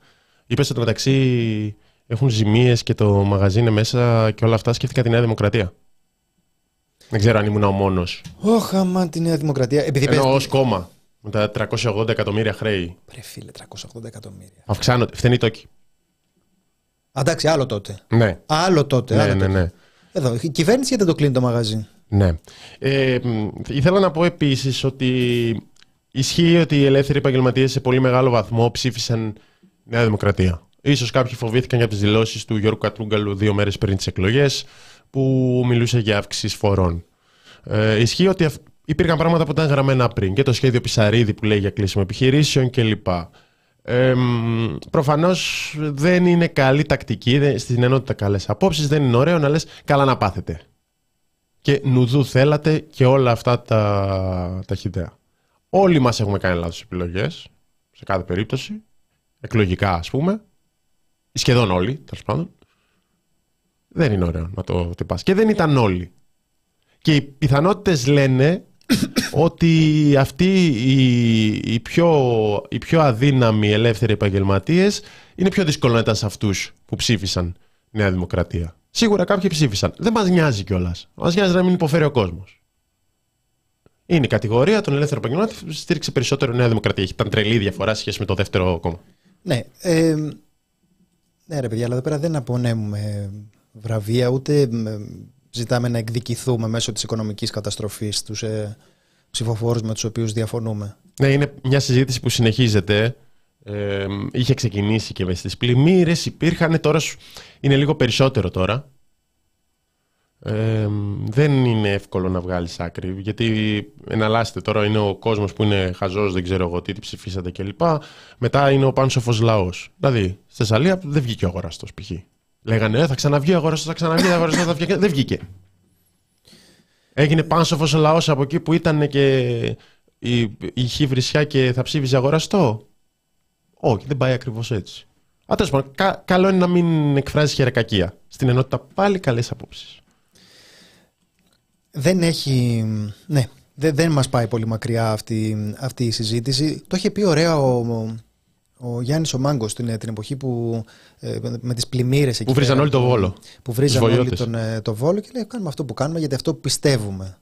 Είπες ότι μεταξύ έχουν ζημίες και το μαγαζί είναι μέσα και όλα αυτά. Σκέφτηκα τη Νέα Δημοκρατία. Δεν ξέρω αν ήμουν ο μόνος. Όχι, άμα τη Νέα Δημοκρατία. Επειδή Ενώ ως κόμμα. Με τα 380 εκατομμύρια χρέη. Πρε φίλε, 380 εκατομμύρια. Αυξάνονται. Φθηνή τόκη. Εντάξει, άλλο τότε. Ναι. Άλλο τότε. Ναι, άλλο ναι, ναι. Εδώ, η κυβέρνηση γιατί δεν το κλείνει το μαγαζί. Ναι. Ε, ήθελα να πω επίσης ότι ισχύει ότι οι ελεύθεροι επαγγελματίες σε πολύ μεγάλο βαθμό ψήφισαν Νέα Δημοκρατία. Ίσως κάποιοι φοβήθηκαν για τις δηλώσεις του Γιώργου Κατρούγκαλου δύο μέρες πριν τις εκλογές που μιλούσε για αύξηση φορών. Ε, ισχύει ότι υπήρχαν πράγματα που ήταν γραμμένα πριν και το σχέδιο Πισαρίδη που λέει για κλείσιμο επιχειρήσεων κλπ. Ε, Προφανώς δεν είναι καλή τακτική, στην ενότητα καλές απόψεις, δεν είναι ωραίο να λες καλά να πάθετε. Και νουδού θέλατε και όλα αυτά τα ταχυδέα. Όλοι μας έχουμε κάνει λάθος επιλογές, σε κάθε περίπτωση, εκλογικά ας πούμε, σχεδόν όλοι, τέλος πάντων. Δεν είναι ωραίο να το τυπάς. Και δεν ήταν όλοι. Και οι πιθανότητες λένε ότι αυτοί οι, οι, πιο, οι πιο αδύναμοι ελεύθεροι επαγγελματίες είναι πιο δύσκολο να ήταν σε αυτούς που ψήφισαν Νέα Δημοκρατία. Σίγουρα κάποιοι ψήφισαν. Δεν μας νοιάζει κιόλας. Μας νοιάζει να μην υποφέρει ο κόσμος. Είναι η κατηγορία των ελεύθερων επαγγελμάτων που στήριξε περισσότερο Νέα Δημοκρατία. Έχει ήταν τρελή διαφορά σε σχέση με το δεύτερο κόμμα. Ναι. Ε, ναι, ρε παιδιά, αλλά εδώ πέρα δεν απονέμουμε βραβεία, ούτε ζητάμε να εκδικηθούμε μέσω της οικονομικής καταστροφής τους ε, ψηφοφόρους με τους οποίους διαφωνούμε. Ναι, είναι μια συζήτηση που συνεχίζεται. Ε, είχε ξεκινήσει και μες στις πλημμύρες, υπήρχαν. Τώρα είναι λίγο περισσότερο τώρα. Ε, δεν είναι εύκολο να βγάλεις άκρη. Γιατί εναλλάσσεται τώρα είναι ο κόσμος που είναι χαζός, δεν ξέρω εγώ τι, τι ψηφίσατε κλπ. Μετά είναι ο πάνσοφος λαός. Δηλαδή, στη Θεσσαλία δεν βγήκε ο αγοραστός π.χ. Λέγανε, «Ε, θα ξαναβγεί ο αγοραστός, θα ξαναβγεί ο αγοραστός, θα βγει. Δεν βγήκε. Έγινε πάνσοφος ο λαός από εκεί που ήταν και η, η χιβρισιά και θα ψήφιζε αγοραστό. Όχι, δεν πάει ακριβώς έτσι. Α, πάντων, καλό είναι να μην εκφράζει χερακακία. Στην ενότητα πάλι καλές απόψεις δεν έχει. Ναι, δεν, δεν μας πάει πολύ μακριά αυτή, αυτή η συζήτηση. Το είχε πει ωραία ο, ο Γιάννης ο Μάγκος την, την εποχή που ε, με τις πλημμύρες Που βρίζαν όλοι το Βόλο. Που βρίζαν όλοι τον, ε, το Βόλο και λέει κάνουμε αυτό που κάνουμε γιατί αυτό πιστεύουμε.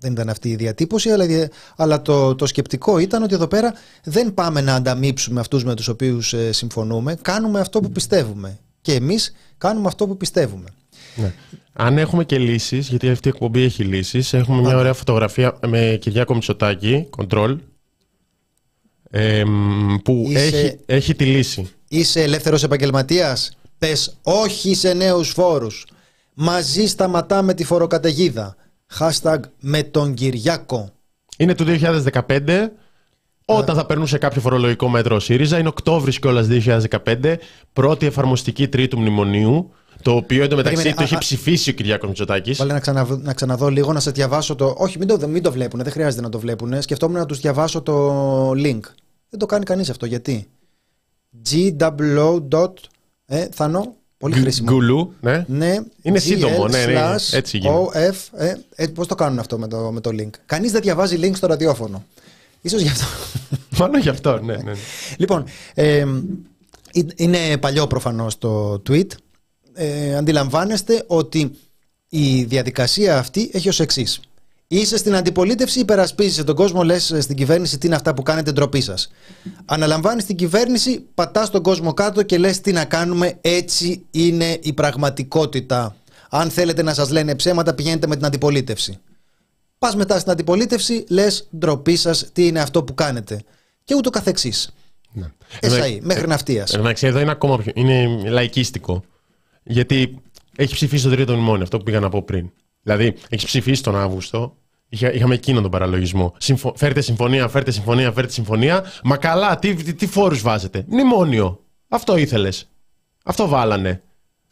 Δεν ήταν αυτή η διατύπωση, αλλά, αλλά το, το σκεπτικό ήταν ότι εδώ πέρα δεν πάμε να ανταμείψουμε αυτούς με τους οποίους ε, συμφωνούμε. Κάνουμε αυτό που πιστεύουμε. Και εμείς κάνουμε αυτό που πιστεύουμε. Ναι. Αν έχουμε και λύσεις, γιατί αυτή η εκπομπή έχει λύσεις, έχουμε μια ωραία φωτογραφία με Κυριάκο Μητσοτάκη, control, που έχει, έχει τη λύση. Είσαι ελεύθερος επαγγελματίας, πες όχι σε νέους φόρους. Μαζί σταματάμε τη φοροκαταιγίδα. Hashtag με τον Κυριάκο. Είναι του 2015. Όταν θα περνούσε κάποιο φορολογικό μέτρο ο ΣΥΡΙΖΑ, είναι Οκτώβρης κιόλας 2015, πρώτη εφαρμοστική τρίτου μνημονίου. Το οποίο εντωμεταξύ το έχει ψηφίσει ο Κυριάκο Μητσοτάκη. Βάλε να, ξαναδώ, να ξαναδώ λίγο, να σε διαβάσω το. Όχι, μην το, μην το βλέπουν, δεν χρειάζεται να το βλέπουν. Σκεφτόμουν να του διαβάσω το link. Δεν το κάνει κανεί αυτό. Γιατί. GWO. Ε, θανό, πολύ χρήσιμο. Γκουλού, ναι. ναι. Είναι σύντομο, ναι, ναι, ναι. Έτσι γίνεται. OF, ε, ε, Πώ το κάνουν αυτό με το, με το link. Κανεί δεν διαβάζει link στο ραδιόφωνο. Ίσως γι' αυτό. Μόνο γι' αυτό, ναι. ναι. ναι. λοιπόν, ε, είναι παλιό προφανώς το tweet ε, αντιλαμβάνεστε ότι η διαδικασία αυτή έχει ως εξής. Είσαι στην αντιπολίτευση, υπερασπίζεσαι τον κόσμο, λες στην κυβέρνηση τι είναι αυτά που κάνετε, ντροπή σας. Αναλαμβάνεις την κυβέρνηση, πατάς τον κόσμο κάτω και λες τι να κάνουμε, έτσι είναι η πραγματικότητα. Αν θέλετε να σας λένε ψέματα, πηγαίνετε με την αντιπολίτευση. Πας μετά στην αντιπολίτευση, λες ντροπή σας, τι είναι αυτό που κάνετε. Και ούτω καθεξής. Ναι. Εσαΐ, μέχρι ε, ναυτίας. Εντάξει, εδώ είναι ακόμα πιο. είναι λαϊκίστικο. Γιατί έχει ψηφίσει το τρίτο μνημόνιο, αυτό που πήγα να πω πριν. Δηλαδή, έχεις ψηφίσει τον Αύγουστο, Είχα, είχαμε εκείνον τον παραλογισμό. Συμφω... Φέρτε συμφωνία, φέρτε συμφωνία, φέρτε συμφωνία. Μα καλά, τι, τι, τι φόρους βάζετε; Μνημόνιο. Αυτό ήθελες. Αυτό βάλανε.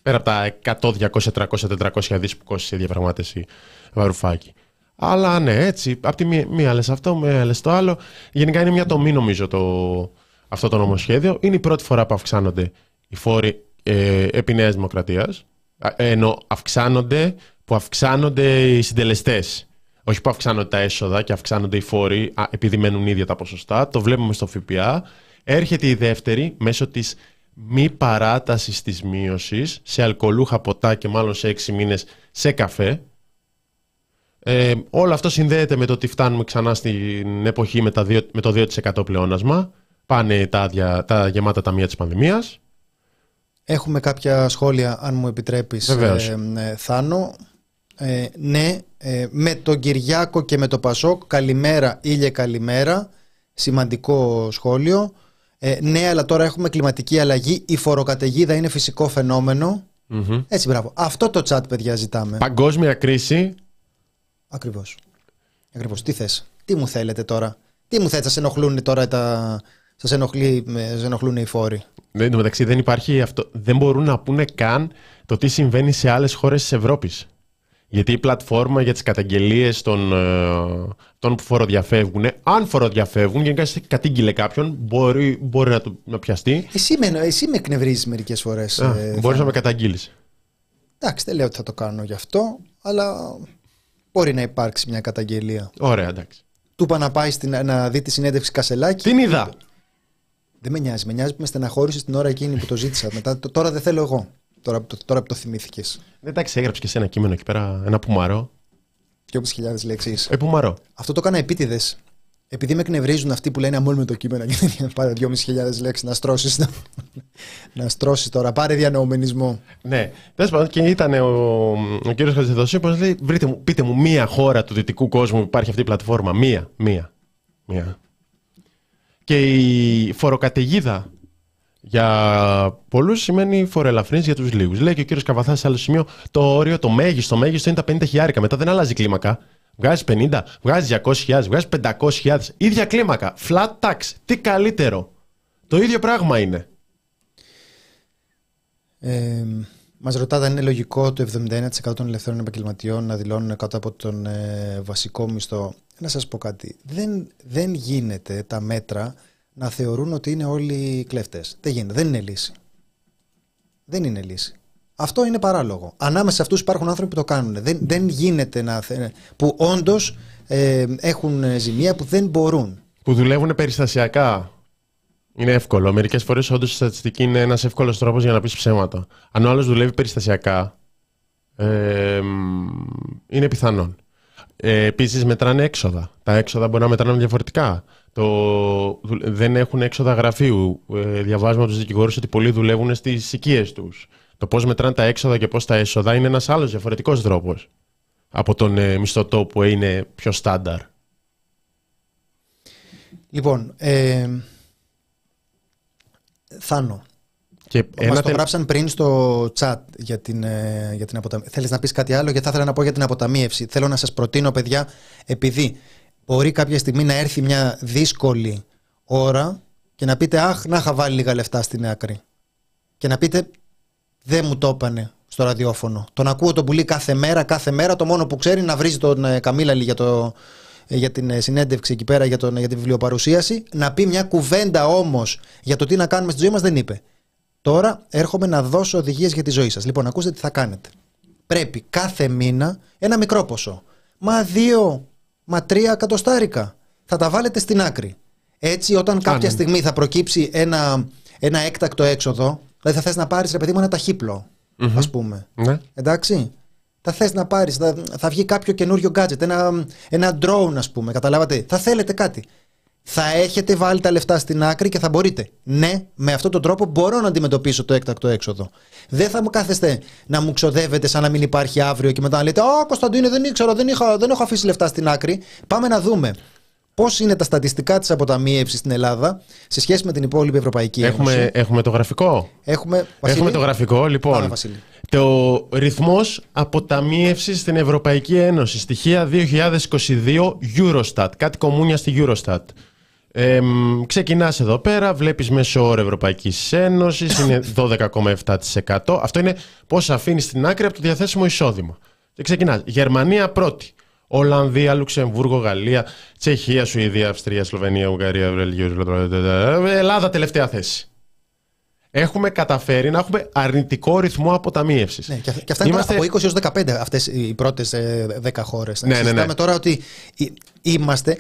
Πέρα από τα 100, 200, 300, 400 δις που κόστησε η διαπραγμάτευση Βαρουφάκη. Αλλά ναι, έτσι. Από τη μία, μία λες αυτό, μία λες το άλλο. Γενικά είναι μια τομή νομίζω το, αυτό το νομοσχέδιο. Είναι η πρώτη φορά που αυξάνονται οι φόροι ε, επί Νέας Δημοκρατίας, ενώ αυξάνονται, που αυξάνονται οι συντελεστές. Όχι που αυξάνονται τα έσοδα και αυξάνονται οι φόροι, επειδή μένουν ίδια τα ποσοστά, το βλέπουμε στο ΦΠΑ. Έρχεται η δεύτερη μέσω της μη παράτασης της μείωσης σε αλκοολούχα ποτά και μάλλον σε έξι μήνες σε καφέ. Ε, όλο αυτό συνδέεται με το ότι φτάνουμε ξανά στην εποχή με, με το 2% πλεόνασμα. Πάνε τα, τα γεμάτα ταμεία της πανδημίας. Έχουμε κάποια σχόλια, αν μου επιτρέπεις, ε, ε, Θάνο. Ε, ναι, ε, με τον Κυριάκο και με το Πασόκ, καλημέρα, ήλια καλημέρα. Σημαντικό σχόλιο. Ε, ναι, αλλά τώρα έχουμε κλιματική αλλαγή. Η φοροκαταιγίδα είναι φυσικό Έτσι, μπράβο. Αυτό το chat, παιδιά, ζητάμε. Παγκόσμια κρίση. Ακριβώς. Ακριβώς. Τι θες. Τι μου θέλετε τώρα. Τι μου θέλετε, σας ενοχλούν τώρα τα, σας, ενοχλεί, σας ενοχλούν οι φόροι. Ναι, εν τω μεταξύ δεν υπάρχει αυτό. Δεν μπορούν να πούνε καν το τι συμβαίνει σε άλλες χώρες της Ευρώπης. Γιατί η πλατφόρμα για τις καταγγελίες των, ε, των που φοροδιαφεύγουν, αν φοροδιαφεύγουν, γενικά κατήγγειλε κάποιον, μπορεί, μπορεί να, το, να πιαστεί. Εσύ με, εσύ με εκνευρίζεις μερικές φορές. Ε, μπορείς να με καταγγείλεις. Εντάξει, δεν λέω ότι θα το κάνω γι' αυτό, αλλά μπορεί να υπάρξει μια καταγγελία. Ωραία, εντάξει. Του είπα να πάει στην, να δει τη συνέντευξη Κασελάκη. Την είδα. Δεν με νοιάζει. Με νοιάζει που με στεναχώρησε την ώρα εκείνη που το ζήτησα. Μετά, τώρα δεν θέλω εγώ. Τώρα, τώρα που το θυμήθηκες. Εντάξει, έγραψες και σε ένα κείμενο εκεί πέρα, ένα πουμαρό. Και όπως χιλιάδες λέξεις. Ε, πουμαρό. Αυτό το έκανα επίτηδες. Επειδή με εκνευρίζουν αυτοί που λένε αμόλυ με το κείμενο και πάρε 2.500 λέξεις να στρώσεις. να στρώσεις τώρα, πάρε διανοούμενισμό. Ναι. Τέλος πάντων, και ήταν ο, ο κύριος Χατζηδοσίου που λέει: βρείτε μου, πείτε μου μία χώρα του δυτικού κόσμου που υπάρχει αυτή η πλατφόρμα. Μία. Μία. μία. Και η φοροκαταιγίδα για πολλούς σημαίνει φοροελαφρύνση για τους λίγους. Λέει και ο κύριος Καβαθά σε άλλο σημείο: Το όριο, το μέγιστο, μέγιστο είναι τα 50 χιλιάρικα. Μετά δεν αλλάζει κλίμακα. Βγάζει 50, βγάζει 200.000, βγάζει 500.000. ίδια κλίμακα. Flat tax. Τι καλύτερο. Το ίδιο πράγμα είναι. Ε, Μας ρωτάτε αν είναι λογικό το 71% των ελευθερών επαγγελματιών να δηλώνουν κάτω από τον ε, βασικό μισθό. Να σας πω κάτι. Δεν, δεν γίνεται τα μέτρα να θεωρούν ότι είναι όλοι κλέφτες. Δεν γίνεται. Δεν είναι λύση. Δεν είναι λύση. Αυτό είναι παράλογο. Ανάμεσα σε αυτούς υπάρχουν άνθρωποι που το κάνουν. Δεν, δεν γίνεται να. που όντως ε, έχουν ζημία που δεν μπορούν. Που δουλεύουν περιστασιακά. Είναι εύκολο. Μερικές φορές όντως η στατιστική είναι ένας εύκολος τρόπος για να πεις ψέματα. Αν ο άλλος δουλεύει περιστασιακά, ε, είναι πιθανόν. Ε, Επίσης, μετράνε έξοδα. Τα έξοδα μπορεί να μετράνε διαφορετικά. Το, δεν έχουν έξοδα γραφείου. Ε, διαβάζουμε από τους δικηγόρους ότι πολλοί δουλεύουν στις οικίες τους. Το πώς μετράνε τα έξοδα και πώς τα έσοδα είναι ένας άλλος διαφορετικός τρόπος από τον ε, μισθωτό που είναι πιο στάνταρ. Λοιπόν, ε, Θάνο. Και Μας το γράψαν πριν στο chat για την, ε, για την αποταμίευση. Θέλεις να πεις κάτι άλλο; Γιατί θα ήθελα να πω για την αποταμίευση. Θέλω να σας προτείνω παιδιά, επειδή μπορεί κάποια στιγμή να έρθει μια δύσκολη ώρα και να πείτε αχ να είχα βάλει λίγα λεφτά στην άκρη. Και να πείτε δεν μου το έπανε στο ραδιόφωνο. Τον ακούω τον πουλί κάθε μέρα, κάθε μέρα. Το μόνο που ξέρει να βρίζει τον ε, Καμίλαλη για, το, ε, για την ε, συνέντευξη εκεί πέρα για, τον, για τη βιβλιοπαρουσίαση. Να πει μια κουβέντα όμως για το τι να κάνουμε στη ζωή μας δεν είπε. Τώρα έρχομαι να δώσω οδηγίες για τη ζωή σας. Λοιπόν, ακούστε τι θα κάνετε. Πρέπει κάθε μήνα ένα μικρό ποσό. Μα δύο, μα τρία εκατοστάρικα. Θα τα βάλετε στην άκρη. Έτσι, όταν κάποια στιγμή θα προκύψει ένα, ένα έκτακτο έξοδο, Δηλαδή θα θες να πάρεις ρε παιδί μου ένα ταχύπλο, mm-hmm. ας πούμε. Ναι. Εντάξει. Θα θες να πάρεις, θα, θα βγει κάποιο καινούριο gadget, ένα, ένα drone, ας πούμε. Καταλάβατε. Θα θέλετε κάτι. Θα έχετε βάλει τα λεφτά στην άκρη και θα μπορείτε. Ναι, με αυτόν τον τρόπο μπορώ να αντιμετωπίσω το έκτακτο έξοδο. Δεν θα μου κάθεστε να μου ξοδεύετε σαν να μην υπάρχει αύριο και μετά να λέτε Α, Κωνσταντίνε, δεν ήξερα, δεν, είχα, δεν έχω αφήσει λεφτά στην άκρη. Πάμε να δούμε πώς είναι τα στατιστικά της αποταμίευσης στην Ελλάδα σε σχέση με την υπόλοιπη Ευρωπαϊκή έχουμε, Ένωση. Έχουμε το γραφικό; Έχουμε, έχουμε το γραφικό, λοιπόν. το ρυθμός αποταμίευσης στην Ευρωπαϊκή Ένωση. Στοιχεία 2022 Eurostat. Κάτι κομμούνια στη Eurostat. Ε, Ξεκινάς εδώ πέρα, βλέπεις μέσο όρο Ευρωπαϊκής Ένωσης, είναι 12,7%. Αυτό είναι πώς αφήνεις στην άκρη από το διαθέσιμο εισόδημα. Και ξεκινάς. Γερμανία πρώτη. Ολλανδία, Λουξεμβούργο, Γαλλία, Τσεχία, Σουηδία, Αυστρία, Σλοβενία, Ουγγαρία, Βελγίο, Ελλάδα τελευταία θέση. Έχουμε καταφέρει να έχουμε αρνητικό ρυθμό αποταμίευσης. Ναι, και αυτά είναι Είμαστε... από 20 έως 15 αυτές οι πρώτες 10 χώρες. Ναι, ναι, ναι. τώρα ότι είμαστε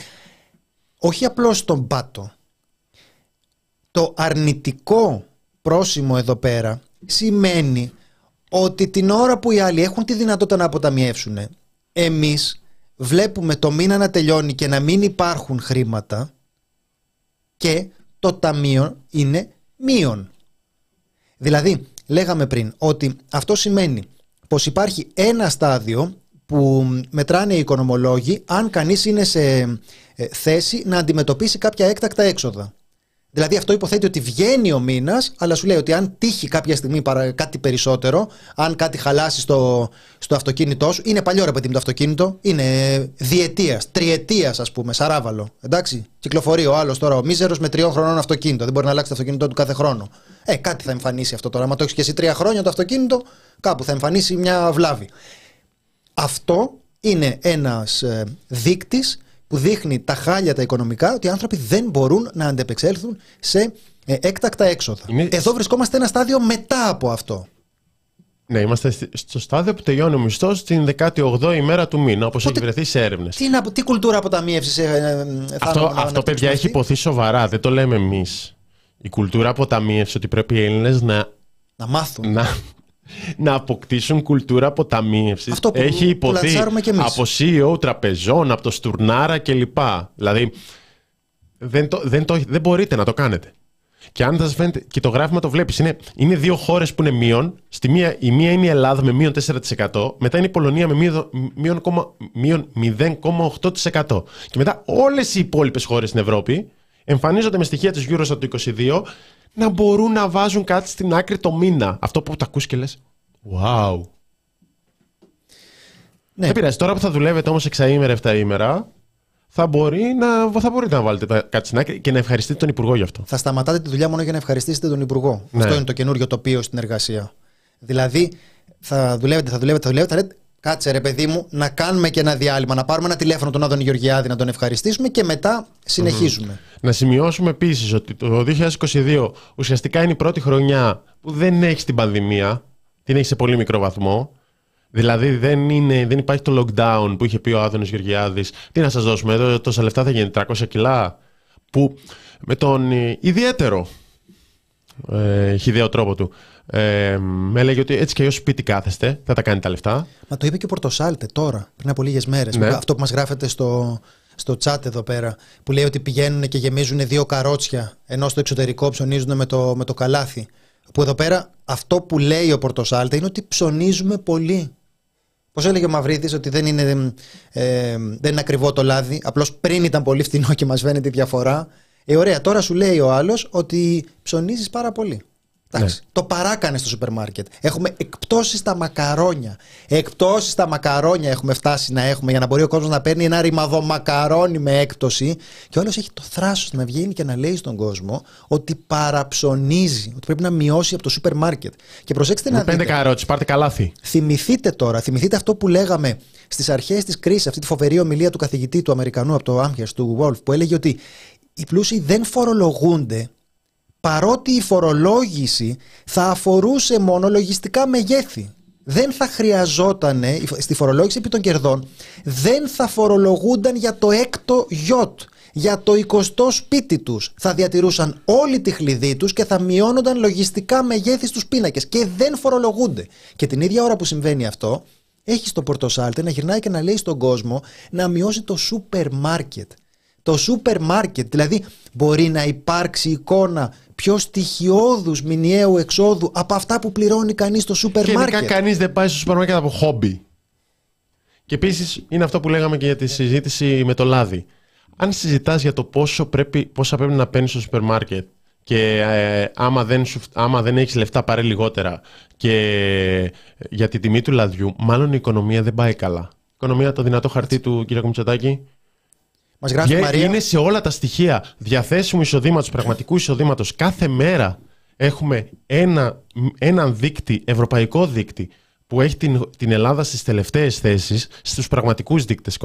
όχι απλώς στον πάτο. Το αρνητικό πρόσημο εδώ πέρα σημαίνει ότι την ώρα που οι άλλοι έχουν τη δυνατότητα να αποταμιεύσουν, εμείς βλέπουμε το μήνα να τελειώνει και να μην υπάρχουν χρήματα και το ταμείο είναι μείον. Δηλαδή, λέγαμε πριν ότι αυτό σημαίνει πως υπάρχει ένα στάδιο που μετράνε οι οικονομολόγοι αν κανείς είναι σε ε, θέση να αντιμετωπίσει κάποια έκτακτα έξοδα. Δηλαδή αυτό υποθέτει ότι βγαίνει ο μήνας, αλλά σου λέει ότι αν τύχει κάποια στιγμή κάτι περισσότερο, αν κάτι χαλάσει στο, στο αυτοκίνητό σου, είναι παλιό ρε παιδί με το αυτοκίνητο, είναι διετίας, τριετίας ας πούμε, σαράβαλο. Εντάξει, κυκλοφορεί ο άλλος τώρα, ο μίζερος με τριών χρονών αυτοκίνητο. Δεν μπορεί να αλλάξει το αυτοκίνητό του κάθε χρόνο. Ε, κάτι θα εμφανίσει αυτό τώρα. Αν το έχεις και εσύ τρία χρόνια το αυτοκίνητο, κάπου θα εμφανίσει μια βλάβη. Αυτό είναι ένας ε, δείκτης που δείχνει τα χάλια τα οικονομικά ότι οι άνθρωποι δεν μπορούν να αντεπεξέλθουν σε ε, έκτακτα έξοδα. Εδώ βρισκόμαστε ένα στάδιο μετά από αυτό. Ναι, είμαστε στο στάδιο που τελειώνει ο μισθός την 18η ημέρα του μήνα, όπως έχει βρεθεί σε έρευνες. Τι, τι κουλτούρα αποταμίευσης ε, ε, θα Αυτό, να, αυτό παιδιά, έχει υποθεί σοβαρά. Δεν το λέμε εμείς. Η κουλτούρα αποταμίευση ότι πρέπει οι Έλληνες να. Να μάθουν. Να, να αποκτήσουν κουλτούρα αποταμίευσης. Έχει υποθεί από CEO τραπεζών, από το Στουρνάρα κλπ. Δηλαδή δεν, το, δεν, το, δεν μπορείτε να το κάνετε. Και αν σας φαίνεται, και το γράφημα το βλέπεις, είναι, είναι δύο χώρες που είναι μείον. Στη μία, η μία είναι η Ελλάδα με μείον 4%, μετά είναι η Πολωνία με μείον 0,8%. Και μετά όλες οι υπόλοιπες χώρες στην Ευρώπη εμφανίζονται με στοιχεία της Eurostat του 2022 να μπορούν να βάζουν κάτι στην άκρη το μήνα. Αυτό που τα ακούς και λες, wow. Ναι. Δεν πειράζει. Τώρα που θα δουλεύετε όμως εξαήμερα, εφταήμερα, θα, μπορεί να, θα μπορείτε να βάλετε κάτι στην άκρη και να ευχαριστείτε τον Υπουργό γι' αυτό. Θα σταματάτε τη δουλειά μόνο για να ευχαριστήσετε τον Υπουργό. Ναι. Αυτό είναι το καινούριο τοπίο στην εργασία. Δηλαδή, θα δουλεύετε, θα δουλεύετε, θα δουλεύετε, θα λέτε, κάτσε ρε παιδί μου, να κάνουμε και ένα διάλειμμα, να πάρουμε ένα τηλέφωνο τον Άδων Γεωργιάδη, να τον ευχαριστήσουμε και μετά Να σημειώσουμε επίσης ότι το 2022 ουσιαστικά είναι η πρώτη χρονιά που δεν έχει την πανδημία, την έχει σε πολύ μικρό βαθμό. Δηλαδή δεν, είναι, δεν υπάρχει το lockdown που είχε πει ο Άδωνος Γεωργιάδης. Τι να σας δώσουμε, εδώ τόσα λεφτά θα γίνει, 300 κιλά. Που με τον ε, ιδιαίτερο ε, χιδαίο τρόπο του ε, με έλεγε ότι έτσι και αλλιώς σπίτι κάθεστε, θα τα κάνει τα λεφτά. Μα το είπε και ο Πορτοσάλτε τώρα, πριν από λίγες μέρες. Ναι. Αυτό που μας γράφετε στο, στο chat εδώ πέρα, που λέει ότι πηγαίνουν και γεμίζουν δύο καρότσια, ενώ στο εξωτερικό ψωνίζουν με το, με το καλάθι. Που εδώ πέρα αυτό που λέει ο Πορτοσάλτε είναι ότι ψωνίζουμε πολύ. Πώς έλεγε ο Μαυρίδης, ότι δεν είναι, ε, δεν είναι ακριβό το λάδι. Απλώς πριν ήταν πολύ φθηνό και μας φαίνεται η διαφορά. Ε, ωραία, τώρα σου λέει ο άλλος ότι ψωνίζεις πάρα πολύ. Εντάξει, ναι. Το παράκανες στο σούπερ μάρκετ. Έχουμε εκπτώσεις στα μακαρόνια. Εκπτώσεις στα μακαρόνια έχουμε φτάσει να έχουμε για να μπορεί ο κόσμος να παίρνει ένα ρημαδό μακαρόνι με έκπτωση. Και όλο έχει το θράσος να βγαίνει και να λέει στον κόσμο ότι παραψωνίζει, ότι πρέπει να μειώσει από το σούπερ μάρκετ. Και προσέξτε με να πέντε καρότσι, πάρτε καλάθι. Θυμηθείτε τώρα, θυμηθείτε αυτό που λέγαμε στις αρχές της κρίσης, αυτή τη φοβερή ομιλία του καθηγητή του Αμερικανού από το Άμχερ, του Wolf, που έλεγε ότι οι πλούσιοι δεν φορολογούνται παρότι η φορολόγηση θα αφορούσε μόνο λογιστικά μεγέθη. Δεν θα χρειαζόταν στη φορολόγηση επί των κερδών, δεν θα φορολογούνταν για το έκτο γιότ, για το εικοστό σπίτι τους. Θα διατηρούσαν όλη τη χλειδί τους και θα μειώνονταν λογιστικά μεγέθη στους πίνακες και δεν φορολογούνται. Και την ίδια ώρα που συμβαίνει αυτό, έχει το Πορτοσάλτε να γυρνάει και να λέει στον κόσμο να μειώσει το σούπερ μάρκετ. Το σούπερ μάρκετ, δηλαδή μπορεί να υπάρξει εικόνα πιο στοιχειώδους μηνιαίου εξόδου από αυτά που πληρώνει κανείς στο σούπερ μάρκετ. Και κανείς δεν πάει στο σούπερ μάρκετ από χόμπι. Και επίσης είναι αυτό που λέγαμε και για τη συζήτηση με το λάδι. Αν συζητάς για το πόσο πρέπει, πόσα πρέπει να παίρνεις στο σούπερ μάρκετ και ε, άμα, δεν, άμα δεν έχεις λεφτά πάρε λιγότερα και για τη τιμή του λαδιού, μάλλον η οικονομία δεν πάει καλά. Η οικονομία το δυνατό χαρτί του κ. Κομιτσοτάκη μας γράφει Μαρία. Είναι σε όλα τα στοιχεία διαθέσιμου εισοδήματος, πραγματικού εισοδήματος. Κάθε μέρα έχουμε ένα, έναν δείκτη, ευρωπαϊκό δείκτη, που έχει την, την Ελλάδα στις τελευταίες θέσεις, στους πραγματικούς δείκτες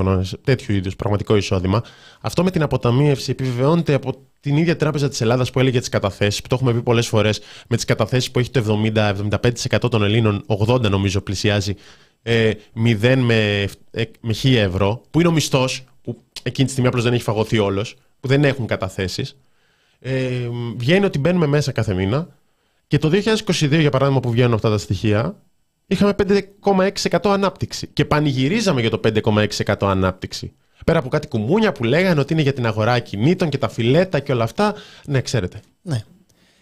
τέτοιου είδους πραγματικό εισόδημα. Αυτό με την αποταμίευση επιβεβαιώνεται από την ίδια Τράπεζα της Ελλάδας που έλεγε τις καταθέσεις, που το έχουμε πει πολλές φορές, με τις καταθέσεις που έχει το 70-75% των Ελλήνων, 80 νομίζω πλησιάζει, ε, 0 με, ε, με 1000 ευρώ, που είναι ο μισθός, που εκείνη τη στιγμή απλώς δεν έχει φαγωθεί όλος, που δεν έχουν καταθέσεις. Ε, βγαίνει ότι μπαίνουμε μέσα κάθε μήνα και το 2022, για παράδειγμα, που βγαίνουν αυτά τα στοιχεία, είχαμε 5,6% ανάπτυξη. Και πανηγυρίζαμε για το 5,6% ανάπτυξη. Πέρα από κάτι κουμούνια που λέγανε ότι είναι για την αγορά κινήτων και τα φιλέτα και όλα αυτά. Ναι, ξέρετε. Ναι.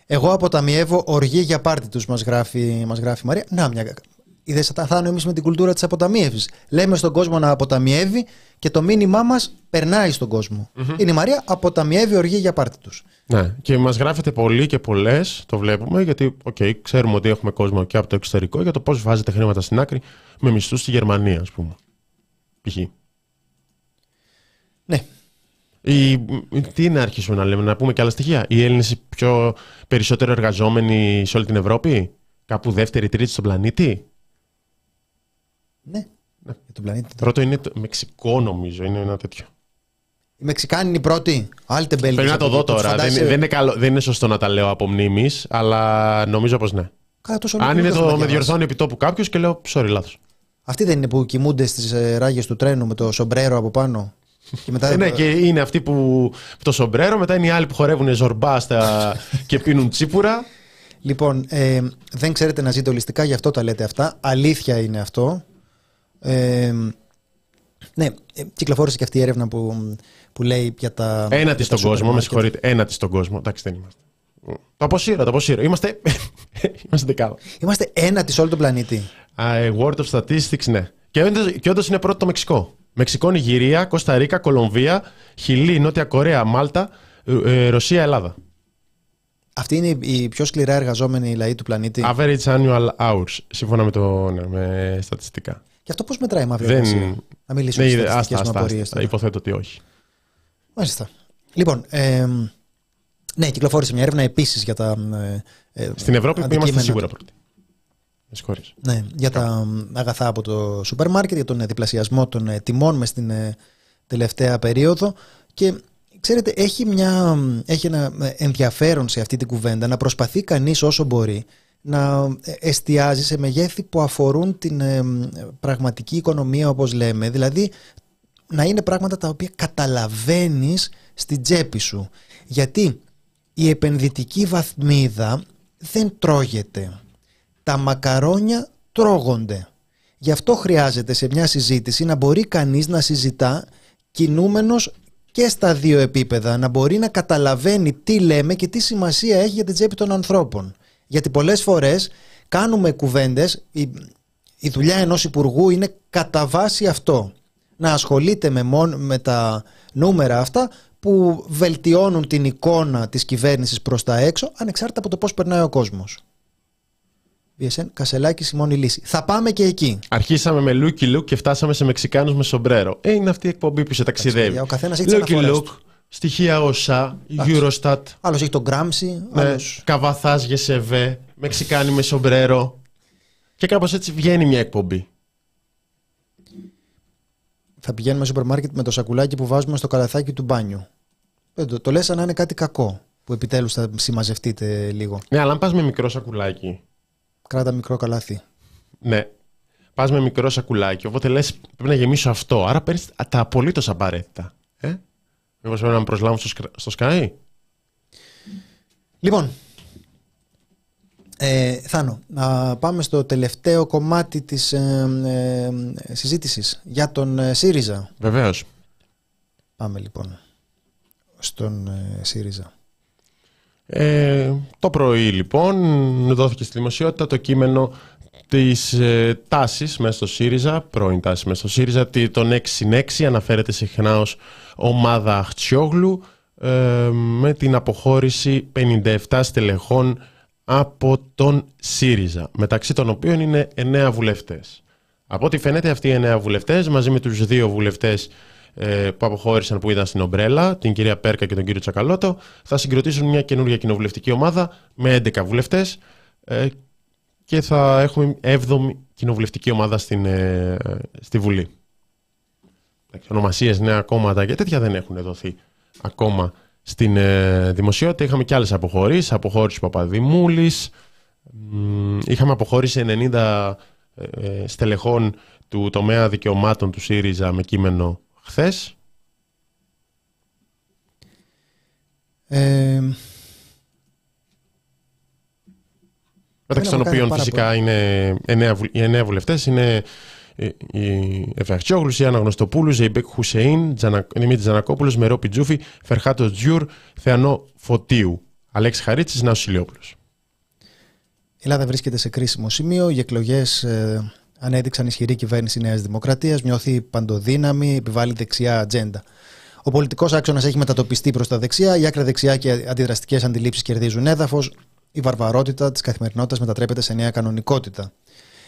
Εγώ αποταμιεύω οργή για πάρτι τους, μας γράφει, μας γράφει η Μαρία. Να, μια Είδε θα εμείς με την κουλτούρα της αποταμίευσης. Λέμε στον κόσμο να αποταμιεύει και το μήνυμά μας περνάει στον κοσμο Είναι η Μαρία, αποταμιεύει οργή για πάρτι τους. Ναι, και μας γράφετε πολλοί και πολλές, το βλέπουμε, γιατί okay, ξέρουμε ότι έχουμε κόσμο και από το εξωτερικό για το πώς βάζετε χρήματα στην άκρη με μισθούς στη Γερμανία, ας πούμε. Π.χ. Ναι. Η, τι να αρχίσουμε να λέμε, να πούμε και άλλα στοιχεία. Οι Έλληνες πιο περισσότερο εργαζόμενοι σε όλη την Ευρώπη, κάπου δεύτερη, τρίτη στον πλανήτη; Ναι. ναι. Για τον πλανήτη. Πρώτο είναι το Μεξικό, νομίζω. Είναι ένα τέτοιο. Η Μεξικάνη είναι η πρώτη. Άλλη Πρέπει να το δω τώρα. Δεν, δεν, είναι καλό, δεν είναι σωστό να τα λέω από μνήμης, αλλά νομίζω πως ναι. Αν είναι το με διορθώνει επιτόπου κάποιος και λέω sorry, λάθος. Αυτοί δεν είναι που κοιμούνται στις ε, ράγες του τρένου με το σομπρέρο από πάνω. Και μετά... ναι, και είναι αυτοί που το σομπρέρο, μετά είναι οι άλλοι που χορεύουν ζορμπά και πίνουν τσίπουρα. Λοιπόν, ε, δεν ξέρετε να ζείτε ολιστικά, γι' αυτό τα λέτε αυτά. Αλήθεια είναι αυτό. Ε, ναι, ε, κυκλοφόρησε και αυτή η έρευνα που, που λέει για τα. Ένατη στον κόσμο, με συγχωρείτε. Ένατη στον κόσμο. Εντάξει, δεν είμαστε. Το αποσύρω, το αποσύρω. Είμαστε, είμαστε δεκάδα. Είμαστε ένατη σε όλο τον πλανήτη. Uh, word of statistics, ναι. Και, και όντως είναι πρώτο το Μεξικό. Μεξικό, Νιγηρία, Κωνσταντίνα, Κολομβία, Χιλή, Νότια Κορέα, Μάλτα, ε, ε, Ρωσία, Ελλάδα. Αυτή είναι η πιο σκληρά εργαζόμενη λαή του πλανήτη. Average annual hours, σύμφωνα με, το, ναι, με στατιστικά. Και αυτό πώς μετράει μαύρη Δεν... εργασία. Να μιλήσουμε ναι, για στατιστικές μου Υποθέτω ότι όχι. Μάλιστα. Λοιπόν, ε, ναι, κυκλοφόρησε μια έρευνα επίσης για τα. Ε, ε, Στην Ευρώπη που είμαστε σίγουρα πρώτοι. Ναι, για τα αγαθά από το σούπερ μάρκετ, για τον διπλασιασμό των ε, τιμών μες στην ε, τελευταία περίοδο. Και ξέρετε, έχει, μια, έχει ένα ενδιαφέρον σε αυτή την κουβέντα να προσπαθεί κανείς όσο μπορεί να εστιάζει σε μεγέθη που αφορούν την πραγματική οικονομία όπως λέμε, δηλαδή να είναι πράγματα τα οποία καταλαβαίνεις στην τσέπη σου. Γιατί η επενδυτική βαθμίδα δεν τρώγεται. Τα μακαρόνια τρώγονται. Γι' αυτό χρειάζεται σε μια συζήτηση να μπορεί κανείς να συζητά κινούμενος και στα δύο επίπεδα, να μπορεί να καταλαβαίνει τι λέμε και τι σημασία έχει για την τσέπη των ανθρώπων. Γιατί πολλές φορές κάνουμε κουβέντες, η, η δουλειά ενός υπουργού είναι κατά βάση αυτό. Να ασχολείται με, με τα νούμερα αυτά που βελτιώνουν την εικόνα της κυβέρνησης προς τα έξω ανεξάρτητα από το πώς περνάει ο κόσμος. VSN, Κασελάκη, Σιμώνη Λύση. Θα πάμε και εκεί. Αρχίσαμε με Λούκι Λουκ και φτάσαμε σε Μεξικάνους με σομπρέρο. Ε, είναι αυτή η εκπομπή που σε ταξιδεύει. Ο καθένας έχει τι Λουκ, στοιχεία όσα, Eurostat. Άλλος έχει τον Γκράμψη. Ναι, άλλος... Καβαθάς Γεσεβέ, Μεξικάνοι με σομπρέρο. Και κάπως έτσι βγαίνει μια εκπομπή θα πηγαίνουμε στο σούπερ μάρκετ με το σακουλάκι που βάζουμε στο καλαθάκι του μπάνιου. Ε, το, το λες σαν να είναι κάτι κακό που επιτέλους θα συμμαζευτείτε λίγο. Ναι, αλλά αν πας με μικρό σακουλάκι. Κράτα μικρό καλάθι. Ναι. Πας με μικρό σακουλάκι, οπότε λες πρέπει να γεμίσω αυτό. Άρα παίρνεις τα απολύτως απαραίτητα. Ε; Μήπως πρέπει να με προσλάβουν στο, στο Sky. Λοιπόν, ε, Θάνο, να πάμε στο τελευταίο κομμάτι της ε, ε συζήτησης για τον ε, ΣΥΡΙΖΑ. Βεβαίως. Πάμε λοιπόν στον ε, ΣΥΡΙΖΑ. Ε, το πρωί λοιπόν δόθηκε στη δημοσιότητα το κείμενο της ε, τάσης μέσα στο ΣΥΡΙΖΑ, πρώην τάση μέσα στο ΣΥΡΙΖΑ, τον 6 6 αναφέρεται συχνά ως ομάδα Αχτσιόγλου με την αποχώρηση 57 στελεχών από τον ΣΥΡΙΖΑ, μεταξύ των οποίων είναι εννέα βουλευτές. Από ό,τι φαίνεται αυτοί οι εννέα βουλευτές, μαζί με τους δύο βουλευτές ε, που αποχώρησαν που ήταν στην Ομπρέλα, την κυρία Πέρκα και τον κύριο Τσακαλώτο, θα συγκροτήσουν μια καινούργια κοινοβουλευτική ομάδα με 11 βουλευτές ε, και θα έχουμε 7η κοινοβουλευτική ομάδα στην, ε, στη Βουλή. Ονομασίες, νέα κόμματα και τέτοια δεν έχουν δοθεί ακόμα στην ε, δημοσιότητα. Είχαμε και άλλες αποχωρήσεις, αποχώρηση Παπαδημούλης, είχαμε αποχώρηση 90 ε, ε, στελεχών του τομέα δικαιωμάτων του ΣΥΡΙΖΑ με κείμενο χθες. Ε, Μεταξύ των οποίων φυσικά είναι οι εννέα βουλευτές είναι ε, η Έφη Αχτσιόγλου, η Αναγνωστοπούλου, Ζεϊμπέκ Χουσεΐν, Δημήτρη Τζανακόπουλος, Μερόπη Τζούφη, Φερχάτ Οζγκιούρ, Θεανό Φωτίου, Αλέξη Χαρίτσης, Νάο Ηλιόπουλος. Η Ελλάδα βρίσκεται σε κρίσιμο σημείο. Οι εκλογές ε, ανέδειξαν ισχυρή κυβέρνηση Νέας Δημοκρατίας, μειωθεί παντοδύναμη, επιβάλλει δεξιά ατζέντα. Ο πολιτικός άξονας έχει μετατοπιστεί προς τα δεξιά, η άκρα δεξιά και αντιδραστικές αντιλήψεις κερδίζουν έδαφος, η βαρβαρότητα της καθημερινότητας μετατρέπεται σε νέα κανονικότητα.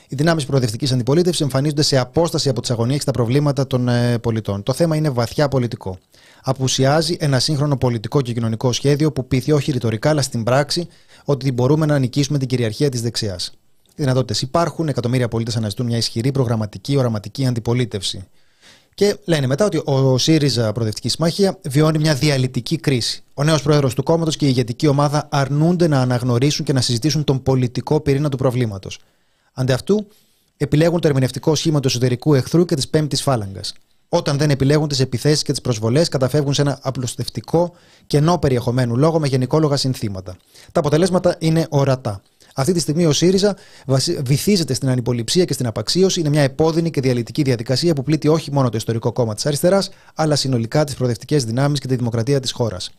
Οι δυνάμεις προοδευτικής αντιπολίτευσης εμφανίζονται σε απόσταση από τις αγωνίες και τα προβλήματα των ε, πολιτών. Το θέμα είναι βαθιά πολιτικό. Απουσιάζει ένα σύγχρονο πολιτικό και κοινωνικό σχέδιο που πείθει όχι ρητορικά αλλά στην πράξη ότι μπορούμε να νικήσουμε την κυριαρχία της δεξιάς. Οι δυνατότητες υπάρχουν, εκατομμύρια πολίτες αναζητούν μια ισχυρή προγραμματική, οραματική αντιπολίτευση. Και λένε μετά ότι ο ΣΥΡΙΖΑ Προοδευτική Συμμαχία βιώνει μια διαλυτική κρίση. Ο νέος πρόεδρος του κόμματος και η ηγετική ομάδα αρνούνται να αναγνωρίσουν και να συζητήσουν τον πολιτικό πυρήνα του προβλήματος. Αντί αυτού, επιλέγουν το ερμηνευτικό σχήμα του εσωτερικού εχθρού και της πέμπτης φάλαγγας. Όταν δεν επιλέγουν τις επιθέσεις και τις προσβολές, καταφεύγουν σε ένα απλουστευτικό κενό περιεχομένου λόγο με γενικόλογα συνθήματα. Τα αποτελέσματα είναι ορατά. Αυτή τη στιγμή ο ΣΥΡΙΖΑ βυθίζεται στην ανυποληψία και στην απαξίωση. Είναι μια επώδυνη και διαλυτική διαδικασία που πλήττει όχι μόνο το ιστορικό κόμμα της αριστεράς, αλλά συνολικά τις προοδευτικές δυνάμεις και τη δημοκρατία της χώρας.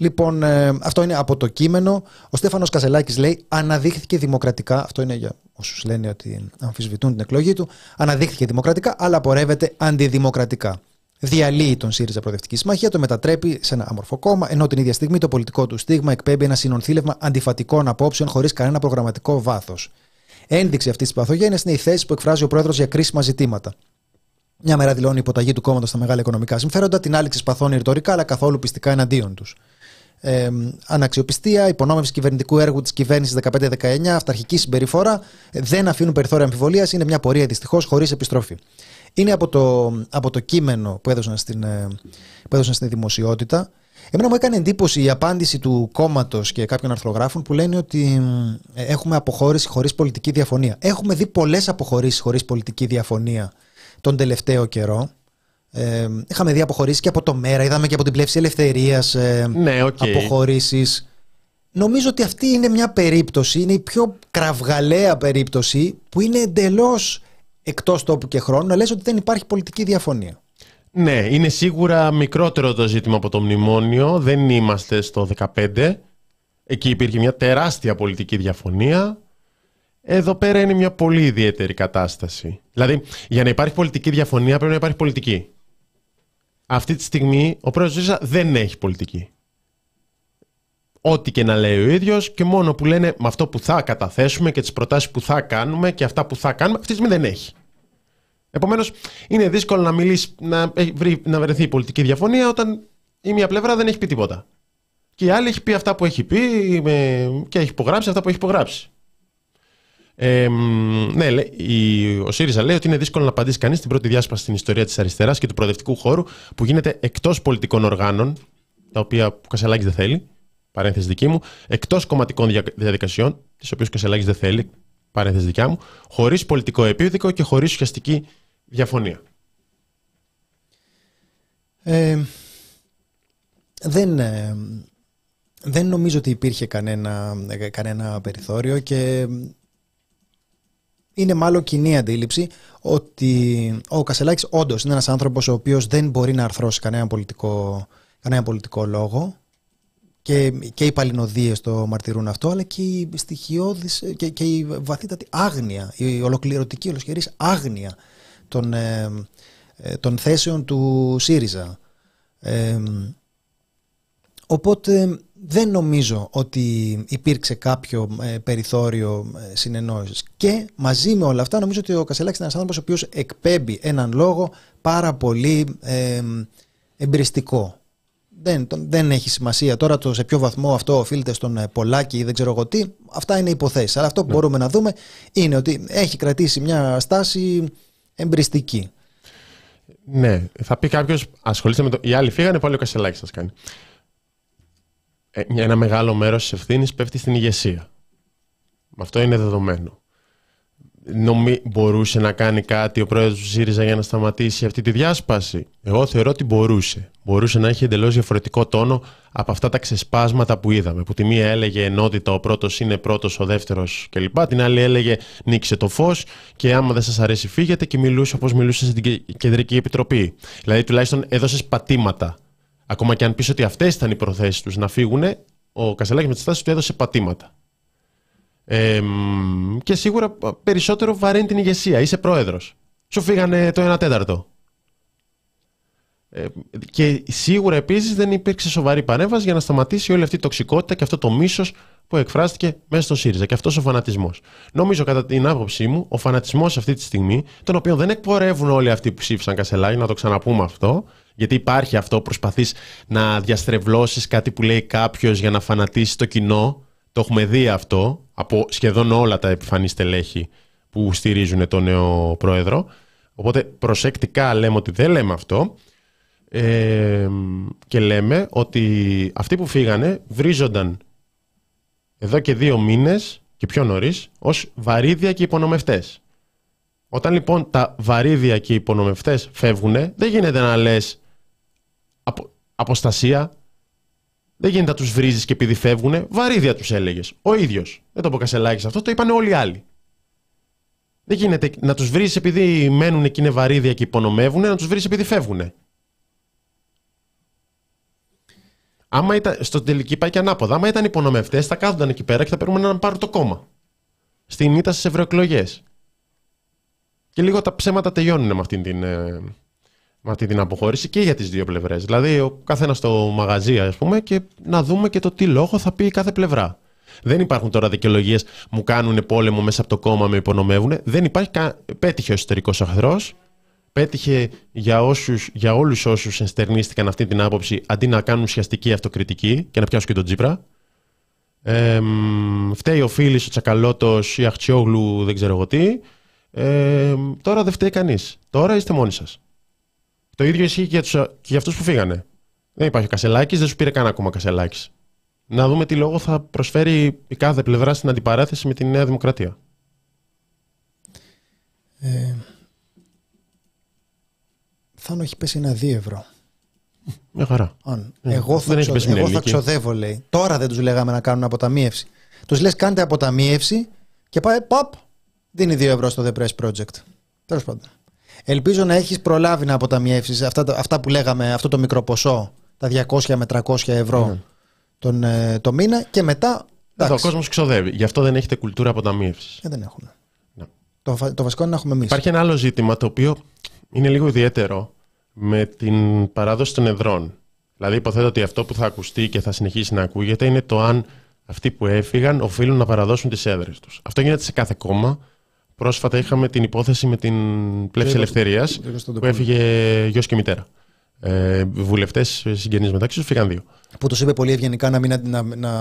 Λοιπόν, ε, αυτό είναι από το κείμενο. Ο Στέφανος Κασελάκης λέει: Αναδείχθηκε δημοκρατικά. Αυτό είναι για όσους λένε ότι αμφισβητούν την εκλογή του. Αναδείχθηκε δημοκρατικά, αλλά απορρεύεται αντιδημοκρατικά. Διαλύει τον ΣΥΡΙΖΑ Προοδευτική Συμμαχία, το μετατρέπει σε ένα άμορφο κόμμα, ενώ την ίδια στιγμή το πολιτικό του στίγμα εκπέμπει ένα συνονθήλευμα αντιφατικών απόψεων χωρίς κανένα προγραμματικό βάθος. Ένδειξη αυτής της παθογένειας είναι η θέση που εκφράζει ο πρόεδρος για κρίσιμα ζητήματα. Μια μέρα δηλώνει υποταγή του κόμματος στα μεγάλα οικονομικά συμφέροντα, την άλλη ξεσπαθώνει ρητορικά, αλλά καθόλου πιστικά εναντίον τους ε, αναξιοπιστία, υπονόμευση κυβερνητικού έργου της κυβέρνησης 15-19, αυταρχική συμπεριφορά δεν αφήνουν περιθώρια αμφιβολίας. Είναι μια πορεία δυστυχώς χωρίς επιστροφή. Είναι από το, από το κείμενο που έδωσαν, στην, ε, που έδωσαν στην δημοσιότητα. Εμένα μου έκανε εντύπωση η απάντηση του κόμματος και κάποιων αρθρογράφων που λένε ότι ε, έχουμε αποχώρηση χωρίς πολιτική διαφωνία. Έχουμε δει πολλές αποχωρήσεις χωρίς πολιτική διαφωνία τον τελευταίο καιρό. Ε, είχαμε δει αποχωρήσεις και από το ΜΕΡΑ, είδαμε και από την πλεύση ελευθερίας ε, ναι, okay. αποχωρήσεις. Νομίζω ότι αυτή είναι μια περίπτωση, είναι η πιο κραυγαλαία περίπτωση που είναι εντελώς εκτός τόπου και χρόνου να λες ότι δεν υπάρχει πολιτική διαφωνία. Ναι, είναι σίγουρα μικρότερο το ζήτημα από το μνημόνιο. Δεν είμαστε στο 15. Εκεί υπήρχε μια τεράστια πολιτική διαφωνία. Εδώ πέρα είναι μια πολύ ιδιαίτερη κατάσταση. Δηλαδή, για να υπάρχει πολιτική διαφωνία πρέπει να υπάρχει πολιτική αυτή τη στιγμή ο πρόεδρος ΣΥΡΙΖΑ δεν έχει πολιτική. Ό,τι και να λέει ο ίδιος και μόνο που λένε με αυτό που θα καταθέσουμε και τις προτάσεις που θα κάνουμε και αυτά που θα κάνουμε, αυτή τη στιγμή δεν έχει. Επομένως, είναι δύσκολο να, μιλήσει, να, βρει, να βρεθεί η πολιτική διαφωνία όταν η μία πλευρά δεν έχει πει τίποτα. Και η άλλη έχει πει αυτά που έχει πει και έχει υπογράψει αυτά που έχει υπογράψει. Ε, ναι, η, ο ΣΥΡΙΖΑ λέει ότι είναι δύσκολο να απαντήσει κανείς στην πρώτη διάσπαση στην ιστορία της αριστεράς και του προοδευτικού χώρου που γίνεται εκτός πολιτικών οργάνων, τα οποία ο Κασελάκης δεν θέλει, παρένθεση δική μου, εκτός κομματικών διαδικασιών, τις οποίες ο Κασελάκης δεν θέλει, παρένθεση δικιά μου, χωρίς πολιτικό επίδικο και χωρίς ουσιαστική διαφωνία. Ε, δεν, ε, δεν νομίζω ότι υπήρχε κανένα, κανένα περιθώριο και είναι μάλλον κοινή αντίληψη ότι ο Κασελάκης όντως είναι ένας άνθρωπος ο οποίος δεν μπορεί να αρθρώσει κανένα πολιτικό, κανένα πολιτικό λόγο και, και οι παλινοδίες το μαρτυρούν αυτό, αλλά και η στοιχειώδης και, και η βαθύτατη άγνοια, η ολοκληρωτική ολοσχερής άγνοια των, ε, ε, των θέσεων του ΣΥΡΙΖΑ. Ε, οπότε δεν νομίζω ότι υπήρξε κάποιο ε, περιθώριο ε, συνεννόησης. Και μαζί με όλα αυτά νομίζω ότι ο Κασελάκης είναι ένας άνθρωπος ο οποίος εκπέμπει έναν λόγο πάρα πολύ ε, εμπριστικό. Δεν, δεν έχει σημασία τώρα το σε ποιο βαθμό αυτό οφείλεται στον ε, Πολάκη ή δεν ξέρω εγώ τι. Αυτά είναι υποθέσεις. Αλλά αυτό που ναι. μπορούμε να δούμε είναι ότι έχει κρατήσει μια στάση εμπριστική. Ναι, θα πει κάποιος, ασχολείστε με το. Οι άλλοι φύγανε, πάλι ο Κασελάκης σας κάνει. Ε, ένα μεγάλο μέρος της ευθύνης πέφτει στην ηγεσία. Αυτό είναι δεδομένο. Νομί... Μπορούσε να κάνει κάτι ο πρόεδρος του ΣΥΡΙΖΑ για να σταματήσει αυτή τη διάσπαση; Εγώ θεωρώ ότι μπορούσε. Μπορούσε να έχει εντελώς διαφορετικό τόνο από αυτά τα ξεσπάσματα που είδαμε. Που τη μία έλεγε ενότητα, ο πρώτος είναι πρώτος, ο δεύτερος κλπ. Την άλλη έλεγε νίξε το φως και άμα δεν σας αρέσει φύγετε και μιλούσε όπως μιλούσε στην Κεντρική Επιτροπή. Δηλαδή τουλάχιστον έδωσες πατήματα Ακόμα και αν πεις ότι αυτές ήταν οι προθέσεις τους να φύγουν, ο Κασελάκης με τις τάσει του έδωσε πατήματα. Ε, και σίγουρα περισσότερο βαραίνει την ηγεσία. Είσαι πρόεδρος. Σου φύγανε το 1 τέταρτο. Ε, και σίγουρα επίσης δεν υπήρξε σοβαρή παρέμβαση για να σταματήσει όλη αυτή η τοξικότητα και αυτό το μίσος που εκφράστηκε μέσα στο ΣΥΡΙΖΑ και αυτός ο φανατισμός. Νομίζω, κατά την άποψή μου, ο φανατισμός αυτή τη στιγμή, τον οποίο δεν εκπορεύουν όλοι αυτοί που ψήφισαν Κασελάκη, να το ξαναπούμε αυτό, γιατί υπάρχει αυτό, προσπαθείς να διαστρεβλώσεις κάτι που λέει κάποιος για να φανατίσει το κοινό. Το έχουμε δει αυτό από σχεδόν όλα τα επιφανή στελέχη που στηρίζουν τον νέο πρόεδρο. Οπότε προσεκτικά λέμε ότι δεν λέμε αυτό. ε, και λέμε ότι αυτοί που φύγανε βρίζονταν εδώ και δύο μήνες και πιο νωρίς ως βαρύδια και υπονομευτές. Όταν λοιπόν τα βαρύδια και οι υπονομευτές φεύγουν, δεν γίνεται να λες απο, αποστασία, δεν γίνεται να τους βρίζεις και επειδή φεύγουν, βαρύδια τους έλεγες. Ο ίδιος. Δεν το πω Κασελάκης αυτός, το είπαν όλοι οι άλλοι. Δεν γίνεται να τους βρίζεις επειδή μένουν και είναι βαρύδια και υπονομεύουν, να τους βρίζεις επειδή φεύγουν. Άμα ήταν, στο τελική πάει και ανάποδα. Άμα ήταν υπονομευτές, θα κάθονταν εκεί πέρα και θα περίμεναν να πάρουν το κόμμα. Στην ήττα στις ευρωεκλογές. Και λίγο τα ψέματα τελειώνουν με αυτή την, ε, με αυτή την αποχώρηση και για τις δύο πλευρές. Δηλαδή, ο καθένας στο μαγαζί, ας πούμε, και να δούμε και το τι λόγο θα πει η κάθε πλευρά. Δεν υπάρχουν τώρα δικαιολογίες μου κάνουν πόλεμο μέσα από το κόμμα, με υπονομεύουν. Δεν υπάρχει. Κα... Πέτυχε ο εσωτερικός εχθρός πέτυχε για, όσους, για όλους όσους ενστερνίστηκαν αυτή την άποψη αντί να κάνουν ουσιαστική αυτοκριτική και να πιάσουν και τον Τζίπρα. Ε, φταίει ο Φίλης, ο Τσακαλώτος, η Αχτσιόγλου, δεν ξέρω εγώ τι. Ε, τώρα δεν φταίει κανείς. Τώρα είστε μόνοι σας. Το ίδιο ισχύει και για, τους, και για αυτούς που φύγανε. Δεν υπάρχει ο Κασελάκης, δεν σου πήρε καν ακόμα Κασελάκης. Να δούμε τι λόγο θα προσφέρει η κάθε πλευρά στην αντιπαράθεση με τη Νέα Δημοκρατία. Ε, Θάνο έχει πέσει ένα 2 ευρώ. Μια χαρά. Αν. Ε, εγώ θα, ξο... εγώ θα ξοδεύω, λέει. Τώρα δεν τους λέγαμε να κάνουν αποταμίευση. Τους λες, κάντε αποταμίευση και πάει, παπ, δίνει 2 ευρώ στο The Press Project. Τέλος πάντων. Ελπίζω να έχεις προλάβει να αποταμιεύσεις αυτά, αυτά που λέγαμε, αυτό το μικρό ποσό, τα 200 με 300 ευρώ mm. τον, ε, το μήνα και μετά. Εδώ ο κόσμος ξοδεύει. Γι' αυτό δεν έχετε κουλτούρα αποταμίευσης. Ε, δεν έχουμε. Ναι. Το, το βασικό είναι να έχουμε εμείς. Υπάρχει ένα άλλο ζήτημα το οποίο είναι λίγο ιδιαίτερο με την παράδοση των εδρών. Δηλαδή, υποθέτω ότι αυτό που θα ακουστεί και θα συνεχίσει να ακούγεται είναι το αν αυτοί που έφυγαν οφείλουν να παραδώσουν τις έδρες τους. Αυτό γίνεται σε κάθε κόμμα. Πρόσφατα είχαμε την υπόθεση με την πλεύση ελευθερίας που έφυγε γιος και μητέρα. Ε, Βουλευτές συγγενείς μεταξύ τους φύγαν δύο. Που τους είπε πολύ ευγενικά να μην, να, να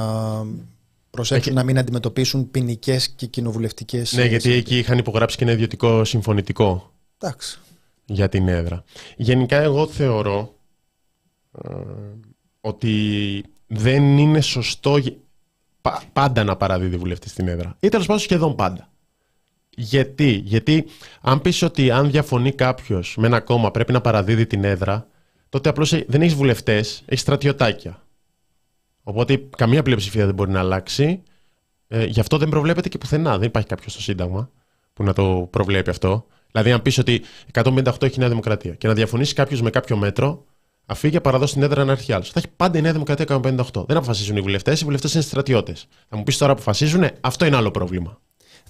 προσέξουν να μην αντιμετωπίσουν ποινικές και κοινοβουλευτικές. Ναι, γιατί εκεί είχαν υπογράψει και ένα ιδιωτικό συμφωνητικό. Εντάξει για την έδρα. Γενικά εγώ θεωρώ ε, ότι δεν είναι σωστό πάντα να παραδίδει βουλευτής στην έδρα. Ή τέλος πάντων σχεδόν πάντα. Γιατί, Γιατί αν πεις ότι αν διαφωνεί κάποιος με ένα κόμμα πρέπει να παραδίδει την έδρα, τότε απλώς δεν έχεις βουλευτές, έχεις στρατιωτάκια. Οπότε καμία πλειοψηφία δεν μπορεί να αλλάξει. Ε, γι' αυτό δεν προβλέπεται και πουθενά. Δεν υπάρχει κάποιος στο Σύνταγμα που να το προβλέπει αυτό. Δηλαδή, αν πεις ότι 158 έχει Νέα Δημοκρατία και να διαφωνήσει κάποιος με κάποιο μέτρο, αφήγει και παραδώσει την έδρα να έρθει άλλος. Θα έχει πάντα η Νέα Δημοκρατία 158. Δεν αποφασίζουν οι βουλευτές, οι βουλευτές είναι στρατιώτες. Θα μου πεις τώρα αποφασίζουν, αυτό είναι άλλο πρόβλημα.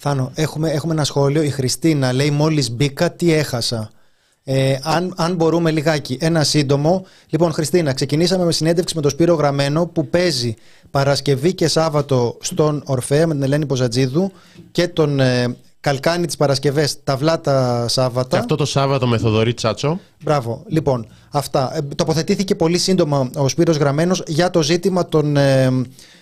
Θάνο, έχουμε, έχουμε ένα σχόλιο. Η Χριστίνα λέει: Μόλις μπήκα, τι έχασα. Ε, αν, αν μπορούμε λιγάκι, ένα σύντομο. Λοιπόν, Χριστίνα, ξεκινήσαμε με συνέντευξη με τον Σπύρο Γραμμένο που παίζει Παρασκευή και Σάββατο στον Ορφέα με την Ελένη Ποζατζίδου και τον ε, Καλκάνι τις Παρασκευές, ταυλά τα Σάββατα. Και αυτό το Σάββατο με Θοδωρή Τσάτσο. Μπράβο. Λοιπόν, αυτά. Ε, τοποθετήθηκε πολύ σύντομα ο Σπύρος Γραμμένος για το ζήτημα των ε,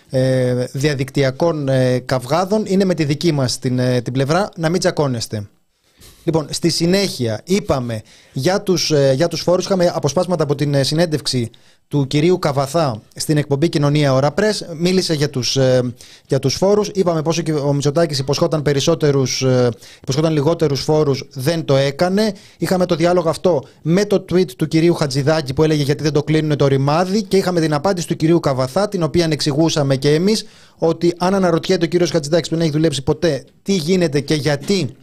ε, διαδικτυακών ε, καυγάδων. Είναι με τη δική μας την, ε, την πλευρά. Να μην τσακώνεστε. Λοιπόν, στη συνέχεια είπαμε για τους, για τους φόρους, είχαμε αποσπάσματα από την συνέντευξη του κυρίου Καβαθά στην εκπομπή Κοινωνία Ωρα Πρες μίλησε για τους, ε, για τους φόρους. Είπαμε πόσο ο Μητσοτάκης υποσχόταν περισσότερους ε, υποσχόταν λιγότερους φόρους δεν το έκανε. Είχαμε το διάλογο αυτό με το tweet του κυρίου Χατζηδάκη που έλεγε γιατί δεν το κλείνουν το ρημάδι και είχαμε την απάντηση του κυρίου Καβαθά την οποία εξηγούσαμε και εμείς ότι αν αναρωτιέται ο κύριος Χατζηδάκης που δεν έχει δουλέψει ποτέ τι γίνεται και γιατί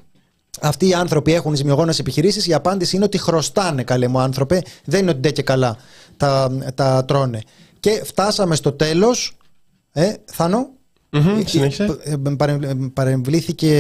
αυτοί οι άνθρωποι έχουν ζημιογόνες επιχειρήσεις. Η απάντηση είναι ότι χρωστάνε, καλέ μου άνθρωπε. Δεν είναι ότι ντε και καλά τα, τα τρώνε. Και φτάσαμε στο τέλος. Ε, Θάνο. Mm-hmm, παρεμβλήθηκε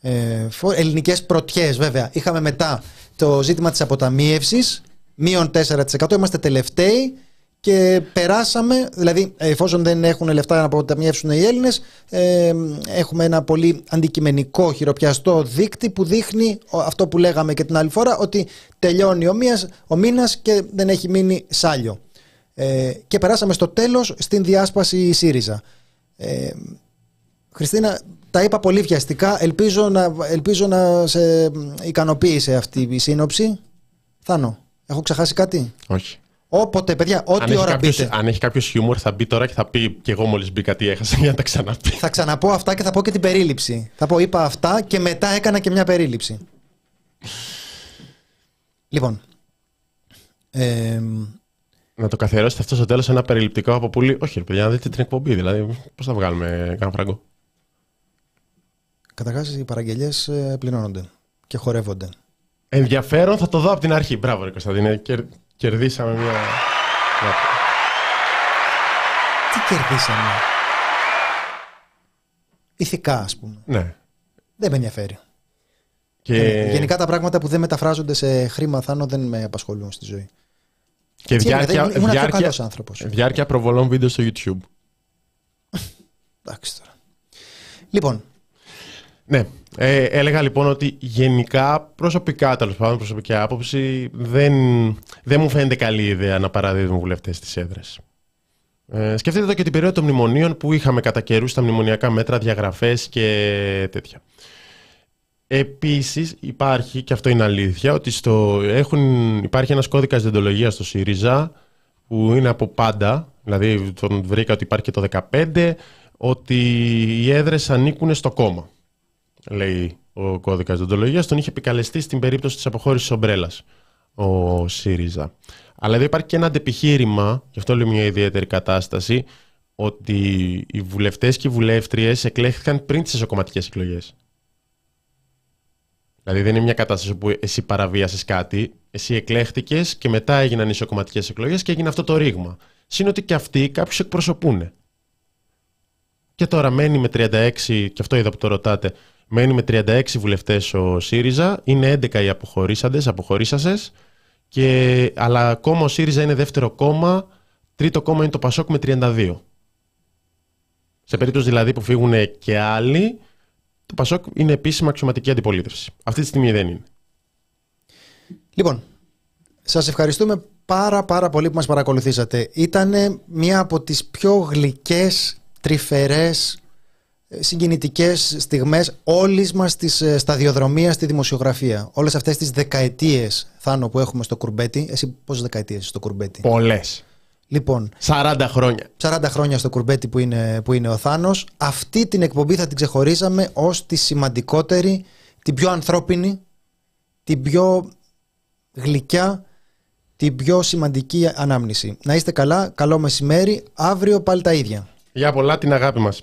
ε, ελληνικές πρωτιές βέβαια. Είχαμε μετά το ζήτημα της αποταμίευσης, μείον 4%. Είμαστε τελευταίοι και περάσαμε, δηλαδή εφόσον δεν έχουν λεφτά να αποταμιεύσουν οι Έλληνες ε, έχουμε ένα πολύ αντικειμενικό χειροπιαστό δείκτη που δείχνει αυτό που λέγαμε και την άλλη φορά ότι τελειώνει ο, μίας, ο μήνας και δεν έχει μείνει σάλιο ε, και περάσαμε στο τέλος στην διάσπαση ΣΥΡΙΖΑ ε, Χριστίνα τα είπα πολύ βιαστικά ελπίζω να, ελπίζω να σε ικανοποίησε αυτή η σύνοψη Θάνο Έχω ξεχάσει κάτι; Όχι. Όποτε, παιδιά, ό,τι ώρα κάποιος, μπείτε. Αν έχει κάποιος χιούμορ, θα μπει τώρα και θα πει και εγώ μόλις μπήκα τι έχασα για να τα ξαναπεί. Θα ξαναπώ αυτά και θα πω και την περίληψη. Θα πω, είπα αυτά και μετά έκανα και μια περίληψη. λοιπόν. Ε, να το καθιερώσετε αυτό στο τέλος ένα περιληπτικό από πολύ. Όχι, ρε παιδιά, να δείτε την εκπομπή. Δηλαδή, πώς θα βγάλουμε κανένα φραγκό. Καταρχάς, οι παραγγελίες ε, πληρώνονται και χορεύονται. Ενδιαφέρον, θα το δω από την αρχή. Μπράβο, Ρε Κωνσταντίνε. Κερ, κερδίσαμε μια. Τι κερδίσαμε; Ηθικά, ας πούμε. Ναι. Δεν με ενδιαφέρει. Και... Γενικά τα πράγματα που δεν μεταφράζονται σε χρήμα θάνο δεν με απασχολούν στη ζωή. Και διάρκεια, διάρκεια, διάρκεια προβολών βίντεο στο YouTube. Εντάξει τώρα. Λοιπόν. Ναι. Ε, έλεγα λοιπόν ότι γενικά προσωπικά, τέλος πάντων, προσωπική άποψη, δεν, δεν μου φαίνεται καλή ιδέα να παραδίδουν βουλευτές στις έδρες. Ε, σκεφτείτε εδώ και την περίοδο των μνημονίων που είχαμε κατά καιρού στα μνημονιακά μέτρα διαγραφές και τέτοια. Επίσης υπάρχει, και αυτό είναι αλήθεια, ότι στο, έχουν, υπάρχει ένας κώδικας διοντολογίας στο ΣΥΡΙΖΑ που είναι από πάντα, δηλαδή τον βρήκα ότι υπάρχει και το 2015, ότι οι έδρες ανήκουν στο κόμμα, λέει ο κώδικας διοντολογίας. Τον είχε επικαλεστεί στην περίπτωση της αποχώρησης ομπρέλας ο ΣΥΡΙΖΑ. Αλλά εδώ υπάρχει και ένα αντεπιχείρημα, γι' αυτό λέω μια ιδιαίτερη κατάσταση, ότι οι βουλευτές και οι βουλεύτριες εκλέχθηκαν πριν τις εσωκομματικές εκλογές. Δηλαδή δεν είναι μια κατάσταση που εσύ παραβίασες κάτι, εσύ εκλέχτηκες και μετά έγιναν ισοκομματικέ εκλογές και έγινε αυτό το ρήγμα. Συν ότι και αυτοί κάποιους εκπροσωπούν. Και τώρα μένει με 36, και αυτό είδα που το ρωτάτε, μένει με 36 βουλευτές ο ΣΥΡΙΖΑ, είναι 11 οι αποχωρήσαντες, αποχωρήσασες, και, αλλά ακόμα ο ΣΥΡΙΖΑ είναι δεύτερο κόμμα, τρίτο κόμμα είναι το ΠΑΣΟΚ με 32. Σε περίπτωση δηλαδή που φύγουν και άλλοι, το Πασόκ είναι επίσημα αξιωματική αντιπολίτευση. Αυτή τη στιγμή δεν είναι. Λοιπόν, σας ευχαριστούμε πάρα πάρα πολύ που μας παρακολουθήσατε. Ήταν μία από τις πιο γλυκές, τρυφερές, συγκινητικές στιγμές όλης μας της ε, σταδιοδρομίας στη δημοσιογραφία. Όλες αυτές τις δεκαετίες, Θάνο, που έχουμε στο κουρμπέτι. Εσύ πόσες δεκαετίες στο κουρμπέτι; Πολλές. Λοιπόν, 40 χρόνια. 40 χρόνια στο κουρμπέτι που είναι, που είναι ο Θάνος. Αυτή την εκπομπή θα την ξεχωρίζαμε ως τη σημαντικότερη, την πιο ανθρώπινη, την πιο γλυκιά, την πιο σημαντική ανάμνηση. Να είστε καλά, καλό μεσημέρι, αύριο πάλι τα ίδια. Για πολλά την αγάπη μας.